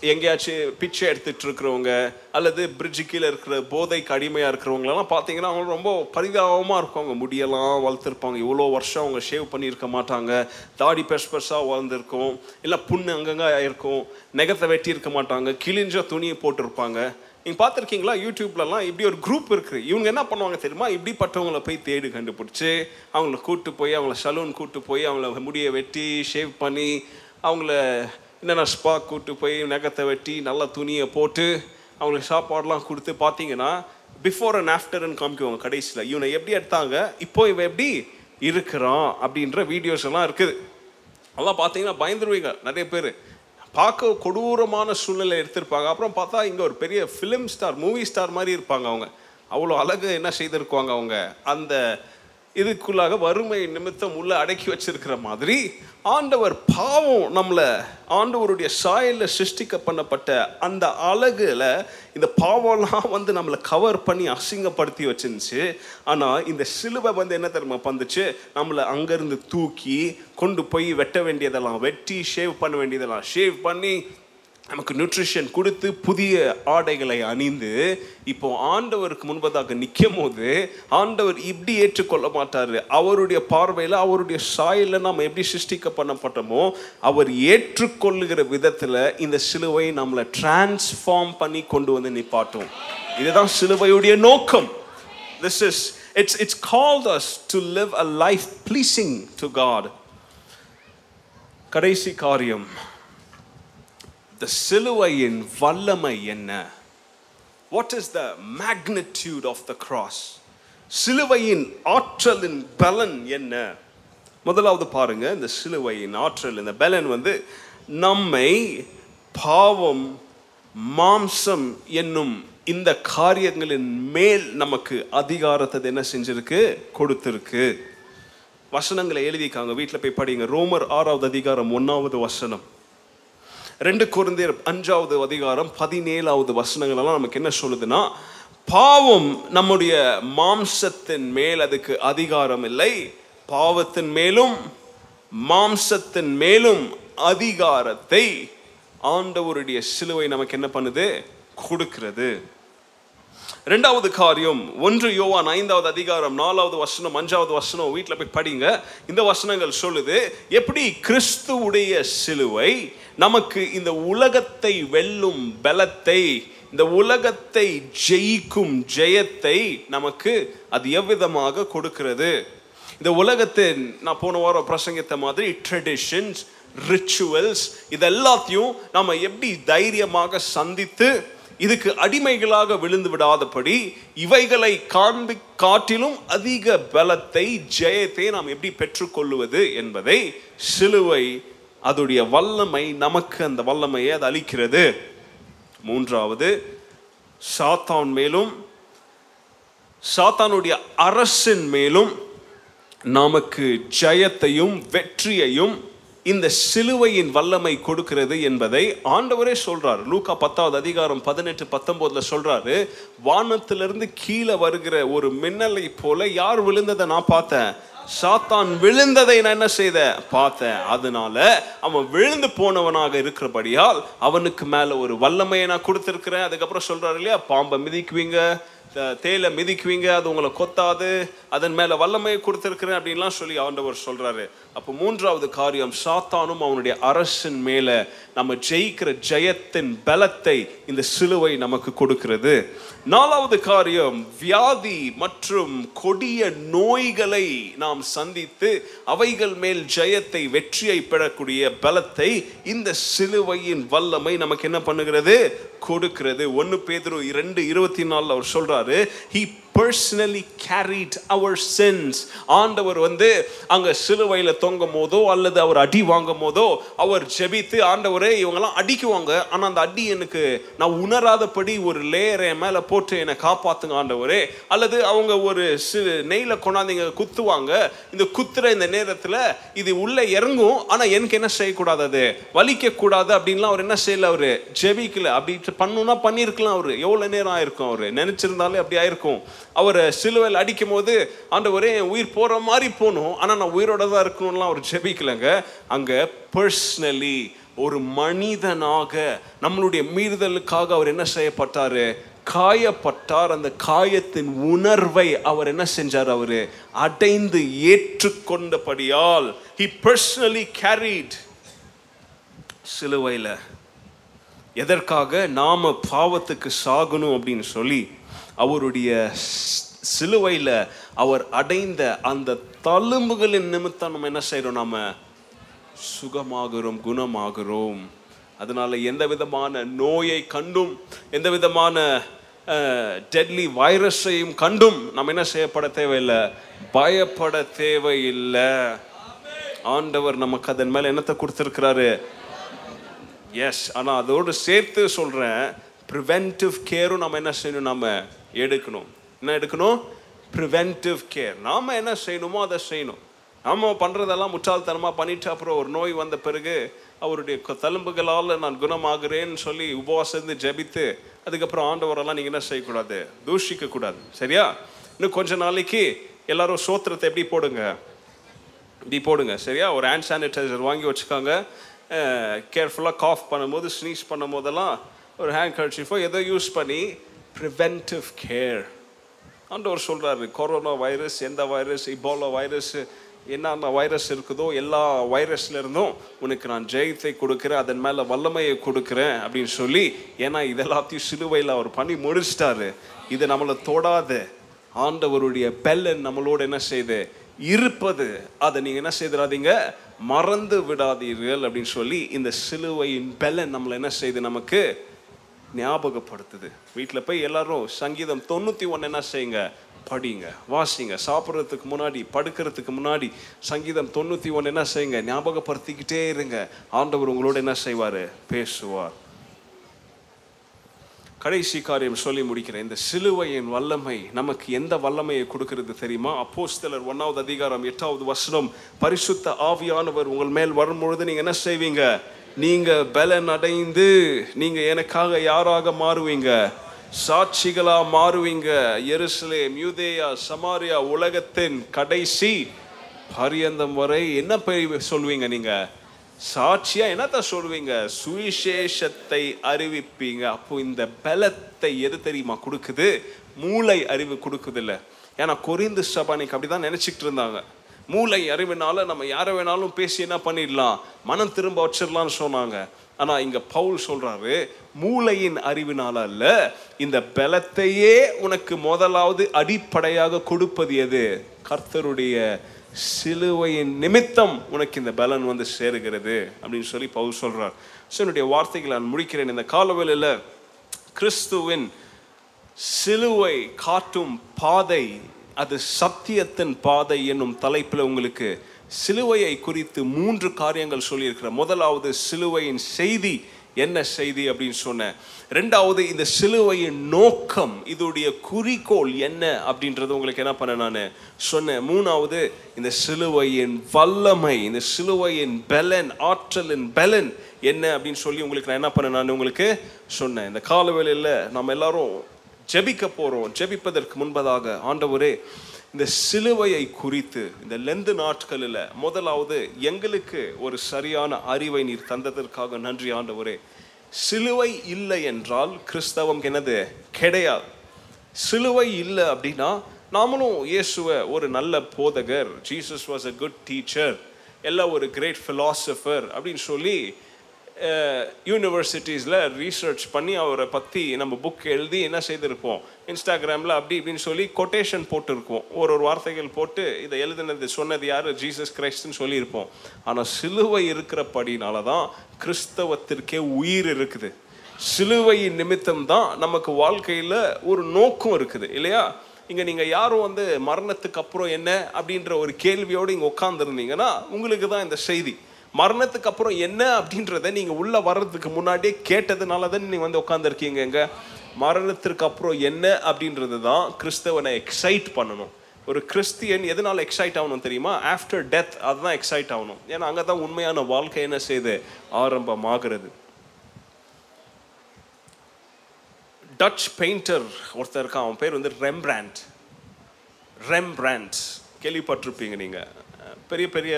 எங்கேயாச்சும் பிச்சை எடுத்துட்டு இருக்கிறவங்க அல்லது பிரிட்ஜு கீழே இருக்கிற போதைக்கு அடிமையாக இருக்கிறவங்களெல்லாம் பார்த்தீங்கன்னா அவங்க ரொம்ப பரிதாபமாக இருக்கும் அவங்க முடியெல்லாம் வளர்த்துருப்பாங்க. இவ்வளோ வருஷம் அவங்க ஷேவ் பண்ணியிருக்க மாட்டாங்க. தாடி பெருசு பெருசாக வளர்ந்துருக்கும். இல்லை புண்ணு அங்கங்கே இருக்கும். நெகத்தை வெட்டி இருக்க மாட்டாங்க. கிழிஞ்ச துணியை போட்டிருப்பாங்க. நீங்கள் பார்த்துருக்கீங்களா? யூடியூப்லலாம் இப்படி ஒரு குரூப் இருக்குது இவங்க என்ன பண்ணுவாங்க தெரியுமா? இப்படிப்பட்டவங்கள போய் தேடி கண்டுபிடிச்சி அவங்கள கூப்பிட்டு போய் அவங்கள சலூன் கூப்பிட்டு போய் அவங்கள முடியை வெட்டி ஷேவ் பண்ணி அவங்கள என்னென்ன ஸ்பா கூட்டு போய் நகத்தை வெட்டி நல்ல துணியை போட்டு அவங்களுக்கு சாப்பாடெலாம் கொடுத்து பார்த்தீங்கன்னா பிஃபோர் அண்ட் ஆஃப்டர்னு காமிக்குவாங்க கடைசியில். இவனை எப்படி எடுத்தாங்க? இப்போ இவன் எப்படி இருக்கிறான் அப்படின்ற வீடியோஸ் எல்லாம் இருக்குது. அதெல்லாம் பார்த்தீங்கன்னா பயந்துருவீங்க நிறைய பேர். பார்க்க கொடூரமான சூழ்நிலை எடுத்திருப்பாங்க. அப்புறம் பார்த்தா இங்கே ஒரு பெரிய ஃபிலிம் ஸ்டார் மூவி ஸ்டார் மாதிரி இருப்பாங்க அவங்க. அவ்வளோ அழகு என்ன செய்திருக்குவாங்க அவங்க? அந்த இதுக்குள்ளாக வறுமை நிமித்தம் உள்ள அடக்கி வச்சிருக்கிற மாதிரி ஆண்டவர் பாவம் நம்மளை ஆண்டவருடைய சாயலில் சிருஷ்டிக்க பண்ணப்பட்ட அந்த அழகில் இந்த பாவம்லாம் வந்து நம்மளை கவர் பண்ணி அசிங்கப்படுத்தி வச்சிருந்துச்சு. ஆனால் இந்த சிலுவை வந்து என்ன தெரியுமா பண்ணுச்சு? நம்மளை அங்கேருந்து தூக்கி கொண்டு போய் வெட்ட வேண்டியதெல்லாம் வெட்டி ஷேவ் பண்ண வேண்டியதெல்லாம் ஷேவ் பண்ணி நமக்கு நியூட்ரிஷன் கொடுத்து புதிய ஆடைகளை அணிந்து இப்போ ஆண்டவருக்கு முன்பதாக நிற்கும் போது ஆண்டவர் இப்படி ஏற்றுக்கொள்ள மாட்டார். அவருடைய பார்வையில் அவருடைய சாயில் நாம் எப்படி சிருஷ்டிக்க பண்ணப்பட்டோமோ அவர் ஏற்றுக்கொள்ளுகிற விதத்தில் இந்த சிலுவை நம்மளை டிரான்ஸ்ஃபார்ம் பண்ணி கொண்டு வந்து நிப்பாட்டும். இதுதான் சிலுவையுடைய நோக்கம். This is it's it's called us to live a life pleasing to God கடைசி காரியம். த சிலுவையின் வல்லமை என்ன? What is the magnitude of the cross சிலுவையின் ஆற்றலின் பலன் என்ன? முதலாவது பாருங்க இந்த சிலுவையின் ஆற்றல் இந்த பலன் வந்து நம்மை பாவம் மாம்சம் என்னும் இந்த காரியங்களின் மேல் நமக்கு அதிகாரத்தை என்ன செஞ்சிருக்கு? கொடுத்துருக்கு. வசனங்களை எழுதிக்காங்க வீட்டில் போய் படிங்க. ரோமர் ஆறாவது அதிகாரம் ஒன்றாவது வசனம். ரெண்டு குருந்தியர் அஞ்சாவது அதிகாரம் பதினேழாவது வசனங்களெல்லாம் நமக்கு என்ன சொல்லுதுன்னா பாவம் நம்முடைய மாம்சத்தின் மேல் அதுக்கு அதிகாரம் இல்லை. பாவத்தின் மேலும் மாம்சத்தின் மேலும் அதிகாரத்தை ஆண்டவருடைய சிலுவை நமக்கு என்ன பண்ணுது? கொடுக்கிறது. ரெண்டாவது காரியம் ஒன்று யோவான் ஐந்தாவது அதிகாரம் நாலாவது வசனம் அஞ்சாவது வசனம் வீட்டில் போய் படிங்க. இந்த வசனங்கள் சொல்லுது எப்படி கிறிஸ்துவுடைய சிலுவை நமக்கு இந்த உலகத்தை வெல்லும் பலத்தை இந்த உலகத்தை ஜெயிக்கும் ஜெயத்தை நமக்கு அது எவ்விதமாக கொடுக்கிறது? இந்த உலகத்தின் நான் போன வாரம் பிரசங்கித்த மாதிரி ட்ரெடிஷன்ஸ் ரிச்சுவல்ஸ் இது எல்லாத்தையும் நம்ம எப்படி தைரியமாக சந்தித்து இதுக்கு அடிமைகளாக விழுந்து விடாதபடி இவைகளை காண்பி காட்டிலும் அதிக பலத்தை ஜெயத்தை நாம் எப்படி பெற்றுக்கொள்வது என்பதை சிலுவை அதோடைய வல்லமை நமக்கு அந்த வல்லமையை அது அளிக்கிறது. மூன்றாவது சாத்தான் மேலும் சாத்தானுடைய அரசின் மேலும் நமக்கு ஜெயத்தையும் வெற்றியையும் இந்த சிலுவையின் வல்லமை கொடுக்கிறது என்பதை ஆண்டவரே சொல்றார். லூக்கா பத்தாவது அதிகாரம் பதினெட்டு பத்தொன்பதுல சொல்றாரு வானத்திலிருந்து கீழே வருகிற ஒரு மின்னலை போல யார் விழுந்ததை நான் பார்த்தேன்? சாத்தான் விழுந்ததை நான் என்ன செய்த? பார்த்தேன். அதனால அவன் விழுந்து போனவனாக இருக்கிறபடியால் அவனுக்கு மேல ஒரு வல்லமையை நான் கொடுத்துருக்குறேன். அதுக்கப்புறம் சொல்றாரு இல்லையா? பாம்பை மிதிக்குவீங்க. தேயிலை தேலை மிதிக்குவீங்க அது உங்களை கொத்தாது அதன் மேலே வல்லமையை கொடுத்துருக்குறேன் அப்படின்லாம் சொல்லி ஆண்டவர் சொல்கிறாரு அப்போ மூன்றாவது காரியம் சாத்தானும் அவனுடைய அரசின் மேலே நம்ம ஜெயிக்கிற ஜெயத்தின் பலத்தை இந்த சிலுவை நமக்கு கொடுக்கிறது. நாலாவது காரியம் வியாதி மற்றும் கொடிய நோய்களை நாம் சந்தித்து அவைகள் மேல் ஜெயத்தை வெற்றியை பெறக்கூடிய பலத்தை இந்த சிலுவையின் வல்லமை நமக்கு என்ன பண்ணுகிறது? கொடுக்கிறது. ஒன்று பேதரும் இரண்டு இருபத்தி நாலில் அவர் சொல்கிறார் he personally carried our sins ஆண்டவர் வந்து அங்க சிலுவையில தொங்கும் போதோ அல்லது அவர் அடி வாங்கும் போதோ அவர் ஜெபித்து ஆண்டவரே இவங்கெல்லாம் அடிக்குவாங்க. ஆனா அந்த அடி எனக்கு நான் உணராதபடி ஒரு லேயரை மேலே மேல போட்டு என்னை காப்பாத்துங்க ஆண்டவரே. அல்லது அவங்க ஒரு சிறு நெய்ல கொண்டாந்து குத்துவாங்க. இந்த குத்துற இந்த நேரத்துல இது உள்ள இறங்கும். ஆனா எனக்கு என்ன செய்யக்கூடாது அது? வலிக்க கூடாது அப்படின்லாம் அவர் என்ன செய்யல அவரு? ஜெபிக்கல. அப்படி பண்ணணும்னா பண்ணியிருக்கலாம் அவரு. எவ்வளவு நேரம் ஆயிருக்கும் அவரு? நினைச்சிருந்தாலே அப்படி ஆயிருக்கும். அவர் சிலுவையில் அடிக்கும் போது ஆண்டவரே என் உயிர் போகிற மாதிரி போகணும். ஆனால் நான் உயிரோட தான் இருக்கணும்லாம் அவர் ஜெபிக்கலைங்க. அங்கே பர்சனலி ஒரு மனிதனாக நம்மளுடைய மீறுதலுக்காக அவர் என்ன செய்யப்பட்டார்? காயப்பட்டார். அந்த காயத்தின் உணர்வை அவர் என்ன செஞ்சார் அவர்? அடைந்து ஏற்றுக்கொண்டபடியால் ஹி பர்சனலி கேரிட் சிலுவையில். எதற்காக? நாம பாவத்துக்கு சாகணும் அப்படின்னு சொல்லி அவருடைய சிலுவையில் அவர் அடைந்த அந்த தழும்புகளின் நிமித்தம் நம்ம என்ன செய்கிறோம் நாம் சுகமாகிறோம் குணமாகிறோம். அதனால் எந்த விதமான நோயை கண்டும் எந்த விதமான டெட்லி வைரஸையும் கண்டும் நம்ம என்ன செய்யப்பட தேவையில்லை? பயப்பட தேவையில்லை. ஆண்டவர் நமக்கு அதன் மேலே என்னத்தை கொடுத்துருக்கிறாரு? எஸ் ஆனால் அதோடு சேர்த்து சொல்கிறேன் ப்ரிவென்டிவ் கேரும் நம்ம என்ன செய்யணும்? நம்ம எடுக்கணும். என்ன எடுக்கணும்? ப்ரிவென்டிவ் கேர் நாம் என்ன செய்யணுமோ அதை செய்யணும். நாம் பண்ணுறதெல்லாம் முற்றாள்தனமாக பண்ணிட்டு அப்புறம் ஒரு நோய் வந்த பிறகு அவருடைய தழும்புகளால் நான் குணமாகிறேன்னு சொல்லி உபவாசந்து ஜெபித்து அதுக்கப்புறம் ஆண்டவரெல்லாம் நீங்கள் என்ன செய்யக்கூடாது? தூஷிக்க கூடாது சரியா? இன்னும் கொஞ்ச நாளைக்கு எல்லாரும் சோத்திரத்தை எப்படி போடுங்க? இப்படி போடுங்க. சரியா? ஒரு ஹேண்ட் சானிடைசர் வாங்கி வச்சுக்காங்க. கேர்ஃபுல்லாக காஃப் பண்ணும்போது ஸ்னீஸ் பண்ணும் போதெல்லாம் ஒரு ஹேண்ட் கர்ச்சிஃபோ எதோ யூஸ் பண்ணி ப்ரிவென்டிவ் கேர் ஆண்டவர் சொல்கிறாரு கொரோனா வைரஸ் எந்த வைரஸ் இபோலா வைரஸ் என்னென்ன வைரஸ் இருக்குதோ எல்லா வைரஸ்லேருந்தும் உனக்கு நான் ஜெயத்தை கொடுக்குறேன் அதன் மேலே வல்லமையை கொடுக்குறேன் அப்படின்னு சொல்லி ஏன்னா இதெல்லாத்தையும் சிலுவையில் அவர் பண்ணி முடிச்சிட்டாரு. இது நம்மளை தொடாது. ஆண்டவருடைய பெல்லன் நம்மளோட என்ன செய்து? இருப்பது. அதை நீங்கள் என்ன செய்திடாதீங்க? மறந்து விடாதீர்கள் அப்படின்னு சொல்லி இந்த சிலுவையின் பெல்லன் நம்மளை என்ன செய்து நமக்கு ஞாபகப்படுத்துது. வீட்டில் போய் எல்லாரும் சங்கீதம் தொண்ணூற்றி ஒன்று என்ன செய்யுங்க? படிங்க வாசிங்க. சாப்பிட்றதுக்கு முன்னாடி படுக்கிறதுக்கு முன்னாடி சங்கீதம் தொண்ணூற்றி ஒன்று என்ன செய்யுங்க? ஞாபகப்படுத்திக்கிட்டே இருங்க. ஆண்டவர் உங்களோட என்ன செய்வார்? பேசுவார். கடைசி காரியம் சொல்லி முடிக்கிறேன். இந்த சிலுவையின் வல்லமை நமக்கு எந்த வல்லமையை கொடுக்கிறது தெரியுமா? அப்போஸ்தலர் ஒன்னாவது அதிகாரம் எட்டாவது வசனம் பரிசுத்த ஆவியானவர் உங்கள் மேல் வரும்பொழுது நீங்கள் என்ன செய்வீங்க? நீங்கள் பலன் அடைந்து நீங்கள் எனக்காக யாராக மாறுவீங்க? சாட்சிகளா மாறுவீங்க? எருசலேம் யூதேயா சமாரியா உலகத்தின் கடைசி பரியந்தம் வரை என்ன பெய் சொல்வீங்க நீங்க? சாட்சியா என்னத்த சொல்வீங்க? சுவிசேஷத்தை அறிவிப்பீங்க. அப்போ இந்த பலத்தை எது தெரியுமா கொடுக்குது? மூளை அறிவு கொடுக்குது இல்லை ஏன்னா கொரிந்து சபானிக்கு அப்படிதான் நினைச்சிட்டு இருந்தாங்க. மூளை அறிவினால நம்ம யாரை வேணாலும் பேசி என்ன பண்ணிடலாம் மனம் திரும்ப வச்சிடலாம்னு சொன்னாங்க. ஆனால் இங்கே பவுல் சொல்கிறாரு மூளையின் அறிவினால அல்ல இந்த பலத்தையே உனக்கு முதலாவது அடிப்படையாக கொடுப்பது எது? கர்த்தருடைய சிலுவையின் நிமித்தம் உனக்கு இந்த பலன் வந்து சேருகிறது அப்படின்னு சொல்லி பவுல் சொல்கிறார் ஸோ என்னுடைய வார்த்தைகளை நான் முடிக்கிறேன். இந்த காலவேளையில் கிறிஸ்துவின் சிலுவை காட்டும் பாதை அது சத்தியத்தின் பாதை என்னும் தலைப்பில் உங்களுக்கு சிலுவையை குறித்து மூன்று காரியங்கள் சொல்லியிருக்கிறேன் முதலாவது சிலுவையின் செய்தி என்ன செய்தி அப்படின்னு சொன்னேன். ரெண்டாவது இந்த சிலுவையின் நோக்கம் இதோடைய குறிக்கோள் என்ன அப்படின்றது உங்களுக்கு என்ன பண்ண நான் சொன்னேன். மூணாவது இந்த சிலுவையின் வல்லமை இந்த சிலுவையின் பெலன் ஆற்றலின் பெலன் என்ன அப்படின்னு சொல்லி உங்களுக்கு நான் என்ன பண்ண நான் உங்களுக்கு சொன்னேன். இந்த காலவேளையில் நம்ம எல்லாரும் ஜெபிக்க போகிறோம் ஜெபிப்பதற்கு முன்பதாக ஆண்டவரே இந்த சிலுவையை குறித்து இந்த லெந்து நாட்களில் முதலாவது எங்களுக்கு ஒரு சரியான அறிவை நீர் தந்ததற்காக நன்றி ஆண்டவரே. சிலுவை இல்லை என்றால் கிறிஸ்தவம் என்னது கிடையாது. சிலுவை இல்லை அப்படின்னா நாமளும் இயேசுவை ஒரு நல்ல போதகர். Jesus was a good teacher எல்லாம் ஒரு கிரேட் ஃபிலாசபர் அப்படின்னு சொல்லி Uh, யூனிவர்சிட்டிஸில் ரீசர்ச் பண்ணி அவரை பற்றி நம்ம புக் எழுதி என்ன செய்திருப்போம்? இன்ஸ்டாகிராமில் அப்படி இப்படின்னு சொல்லி கொட்டேஷன் போட்டிருக்கோம். ஒரு ஒரு வார்த்தைகள் போட்டு இதை எழுதினது சொன்னது யார்? ஜீசஸ் கிரைஸ்ட்னு சொல்லியிருப்போம். ஆனால் சிலுவை இருக்கிறபடினால தான் கிறிஸ்தவத்திற்கே உயிர் இருக்குது. சிலுவையின் நிமித்தம் தான் நமக்கு வாழ்க்கையில் ஒரு நோக்கம் இருக்குது இல்லையா? இங்கே நீங்கள் யாரும் வந்து மரணத்துக்கு அப்புறம் என்ன அப்படின்ற ஒரு கேள்வியோடு இங்கே உட்காந்துருந்தீங்கன்னா உங்களுக்கு தான் இந்த செய்தி. மரணத்துக்கு அப்புறம் என்ன அப்படின்றத நீங்கள் உள்ளே வர்றதுக்கு முன்னாடியே கேட்டதுனால தான் நீங்கள் வந்து உட்காந்துருக்கீங்க எங்கே? மரணத்திற்கு அப்புறம் என்ன அப்படின்றது தான் கிறிஸ்தவனை எக்ஸைட் பண்ணணும். ஒரு கிறிஸ்தியன் எதனால் எக்ஸைட் ஆகணும் தெரியுமா? ஆஃப்டர் டெத் அதுதான் எக்ஸைட் ஆகணும். ஏன்னா அங்கே தான் உண்மையான வாழ்க்கை என்ன செய்யுது ஆரம்பமாகிறது. டச் பெயிண்டர் ஒருத்தர் இருக்கான். அவன் பேர் வந்து ரெம்பிராண்ட் ரெம்பிராண்ட் கேள்விப்பட்டிருப்பீங்க நீங்கள் பெரிய பெரிய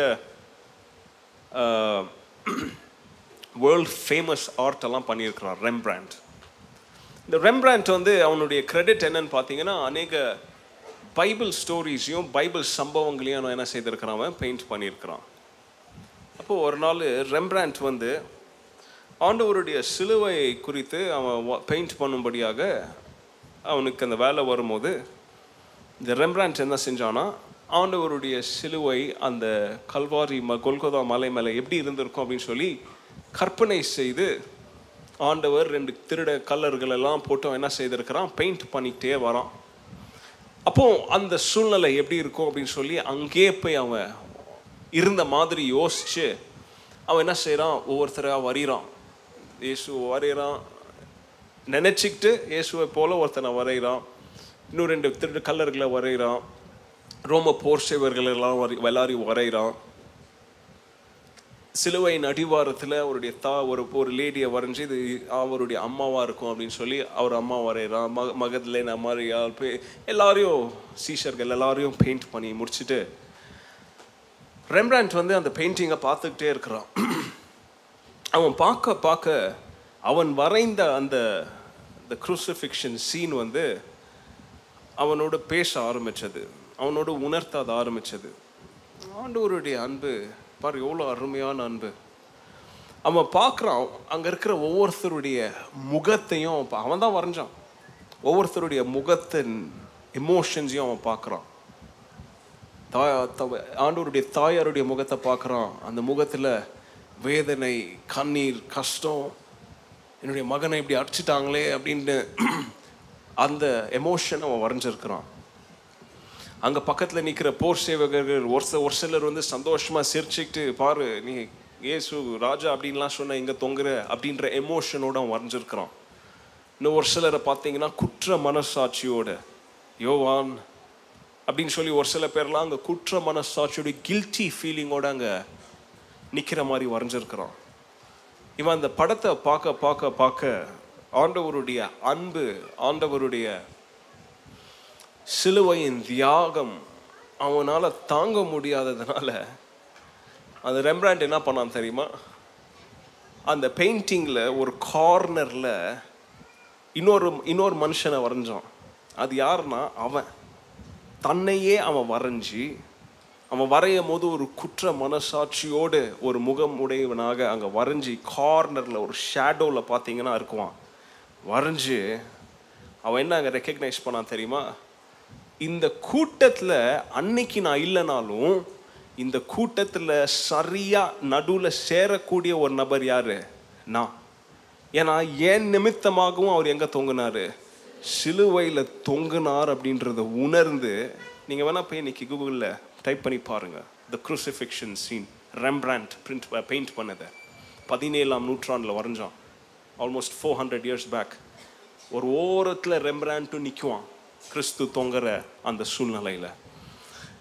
வேர்ல்ட் ஃபேமஸ் ஆர்ட் எல்லாம் பண்ணியிருக்கிறான் ரெம்பிராண்ட் இந்த ரெம்பிராண்ட் வந்து அவனுடைய கிரெடிட் என்னன்னு பார்த்தீங்கன்னா அநேக பைபிள் ஸ்டோரிஸையும் பைபிள் சம்பவங்களையும் அவன் என்ன செய்திருக்கிறான் அவன் பெயிண்ட் பண்ணியிருக்கிறான். அப்போது ஒரு நாள் ரெம்பிராண்ட் வந்து ஆண்டவருடைய சிலுவை குறித்து அவன் பெயிண்ட் பண்ணும்படியாக அவனுக்கு அந்த வேலை வரும்போது இந்த ரெம்பிராண்ட் என்ன செஞ்சானா ஆண்டவருடைய சிலுவை அந்த கல்வாரி ம கொல்கொதா மலை மேலே எப்படி இருந்திருக்கும் அப்படின்னு சொல்லி கற்பனை செய்து ஆண்டவர் ரெண்டு திருட கல்லர்கள் எல்லாம் போட்டு அவன் என்ன செய்திருக்கிறான்? பெயிண்ட் பண்ணிக்கிட்டே வரான். அப்போ அந்த சூழ்நிலை எப்படி இருக்கும் அப்படின்னு சொல்லி அங்கேயே போய் அவன் இருந்த மாதிரி யோசிச்சு அவன் என்ன செய்கிறான் ஒவ்வொருத்தராக வரைகிறான் இயேசு வரைகிறான் நினச்சிக்கிட்டு இயேசுவை போல ஒருத்தனை வரைகிறான் இன்னும் ரெண்டு திருடு கல்லர்களை வரைகிறான் ரோம போர்ஷேவர்கள் எல்லாம் வரை எல்லாரையும் வரைகிறான். சிலுவையின் அடிவாரத்தில் அவருடைய தா ஒரு ஒரு லேடியை வரைஞ்சி இது அவருடைய அம்மாவாக இருக்கும் அப்படின்னு சொல்லி அவர் அம்மா வரைகிறான். மக மகதில் மாதிரி பே எல்லாரையும் சீஷர்கள் எல்லாரையும் பெயிண்ட் பண்ணி முடிச்சுட்டு ரெம்ராண்ட் வந்து அந்த பெயிண்டிங்கை பார்த்துக்கிட்டே இருக்கிறான். அவன் பார்க்க பார்க்க அவன் வரைந்த அந்த இந்த குரூசிஃபிக்ஷன் சீன் வந்து அவனோட பேச ஆரம்பித்தது அவனோட உணர்த்த அது ஆரம்பித்தது ஆண்டவருடைய அன்பு பார் எவ்வளோ அருமையான அன்பு. அவன் பார்க்குறான் அங்கே இருக்கிற ஒவ்வொருத்தருடைய முகத்தையும் அவன் தான் வரைஞ்சான். ஒவ்வொருத்தருடைய முகத்தின் எமோஷன்ஸையும் அவன் பார்க்குறான். தாய் த- ஆண்டவருடைய தாயாருடைய முகத்தை பார்க்குறான். அந்த முகத்தில் வேதனை கண்ணீர் கஷ்டம் என்னுடைய மகனை இப்படி அடிச்சிட்டாங்களே அப்படின்னு அந்த எமோஷன் அவன் வரைஞ்சிருக்கிறான். அங்கே பக்கத்தில் நிற்கிற போர் சேவகர்கள் ஒரு சில ஒரு சிலர் வந்து சந்தோஷமாக சிரிச்சுக்கிட்டு பாரு நீ ஏசு ராஜா அப்படின்லாம் சொன்ன இங்கே தொங்குற அப்படின்ற எமோஷனோட அவன் வரைஞ்சிருக்கிறான். இன்னும் ஒரு சிலரை பார்த்தீங்கன்னா குற்ற மனசாட்சியோட யோவான் அப்படின்னு சொல்லி ஒரு சில பேர்லாம் அங்கே குற்ற மனசாட்சியோட கில்ட்டி ஃபீலிங்கோட அங்கே நிற்கிற மாதிரி வரைஞ்சிருக்கிறான். இவன் அந்த படத்தை பார்க்க பார்க்க பார்க்க ஆண்டவருடைய அன்பு ஆண்டவருடைய சிலுவையின் தியாகம் அவனால் தாங்க முடியாததுனால அந்த ரெம்ப்ராண்ட் என்ன பண்ணான் தெரியுமா? அந்த பெயிண்டிங்கில் ஒரு கார்னரில் இன்னொரு இன்னொரு மனுஷனை வரைஞ்சான். அது யாருன்னா அவன். தன்னையே அவன் வரைஞ்சி அவன் வரையும் போது ஒரு குற்ற மனசாட்சியோடு ஒரு முகம் உடையவனாக அங்கே வரைஞ்சி கார்னரில் ஒரு ஷேடோவில் பார்த்தீங்கன்னா இருக்குவான். வரைஞ்சி அவன் என்ன அங்கே ரெக்கக்னைஸ் பண்ணான் தெரியுமா? இந்த கூட்டத்தில் அன்னைக்கு நான் இல்லைனாலும் இந்த கூட்டத்தில் சரியாக நடுவில் சேரக்கூடிய ஒரு நபர் யார்? நான். ஏன்னா ஏன் நிமித்தமாகவும் அவர் எங்கே தொங்குனாரு? சிலுவையில் தொங்குனார் அப்படின்றத உணர்ந்து நீங்கள் வேணால் போய் இன்னைக்கு கூகுளில் டைப் பண்ணி பாருங்கள் the crucifixion scene Rembrandt print paint பண்ணதை. பதினேழாம் நூற்றாண்டில் வரைஞ்சான். Almost four hundred years back ஒரு ஓரத்தில் ரெம்பிராண்ட்டும் நிற்குவான் கிறிஸ்து தொங்குற அந்த சூழ்நிலையில்.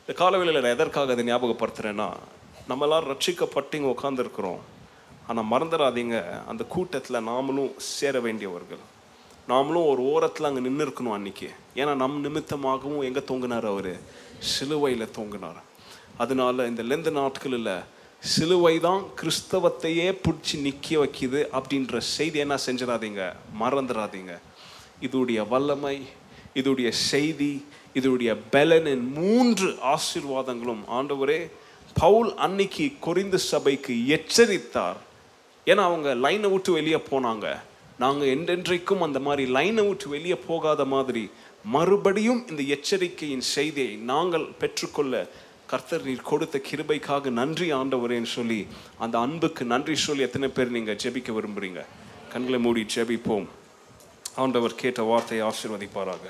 இந்த காலவேளையில் நான் எதற்காக அதை ஞாபகப்படுத்துகிறேன்னா நம்மளாம் ரட்சிக்கப்பட்டு இங்கே உட்காந்துருக்குறோம் ஆனால் மறந்துடாதீங்க அந்த கூட்டத்தில் நாமளும் சேர வேண்டியவர்கள். நாமளும் ஒரு ஓரத்தில் அங்கே நின்று இருக்கணும் அன்னைக்கு. ஏன்னா நம் நிமித்தமாகவும் எங்கே தொங்கினார் அவர்? சிலுவையில் தொங்கினார். அதனால இந்த லெந்த நாட்களில் சிலுவை தான் கிறிஸ்தவத்தையே பிடிச்சி நிற்க வைக்கிது அப்படின்ற செய்தி என்ன செஞ்சிடாதீங்க? மறந்துடாதீங்க இதுடைய வல்லமை இதோடைய செய்தி இதோடைய பலனின் மூன்று ஆசீர்வாதங்களும். ஆண்டவரே பவுல் அன்னைக்கு குறைந்து சபைக்கு எச்சரித்தார். ஏன்னா அவங்க லைனை விட்டு வெளியே போனாங்க. நாங்கள் என்றென்றைக்கும் அந்த மாதிரி லைனை விட்டு வெளியே போகாத மாதிரி மறுபடியும் இந்த எச்சரிக்கையின் செய்தியை நாங்கள் பெற்றுக்கொள்ள கர்த்தர் நீர் கொடுத்த கிருபைக்காக நன்றி ஆண்டவரேன்னு சொல்லி அந்த அன்புக்கு நன்றி சொல்லி எத்தனை பேர் நீங்கள் ஜெபிக்க விரும்புகிறீங்க கண்களை மூடி ஜெபிப்போம். ஆண்டவர் கேட்ட வார்த்தையை ஆசீர்வதிப்பாராக.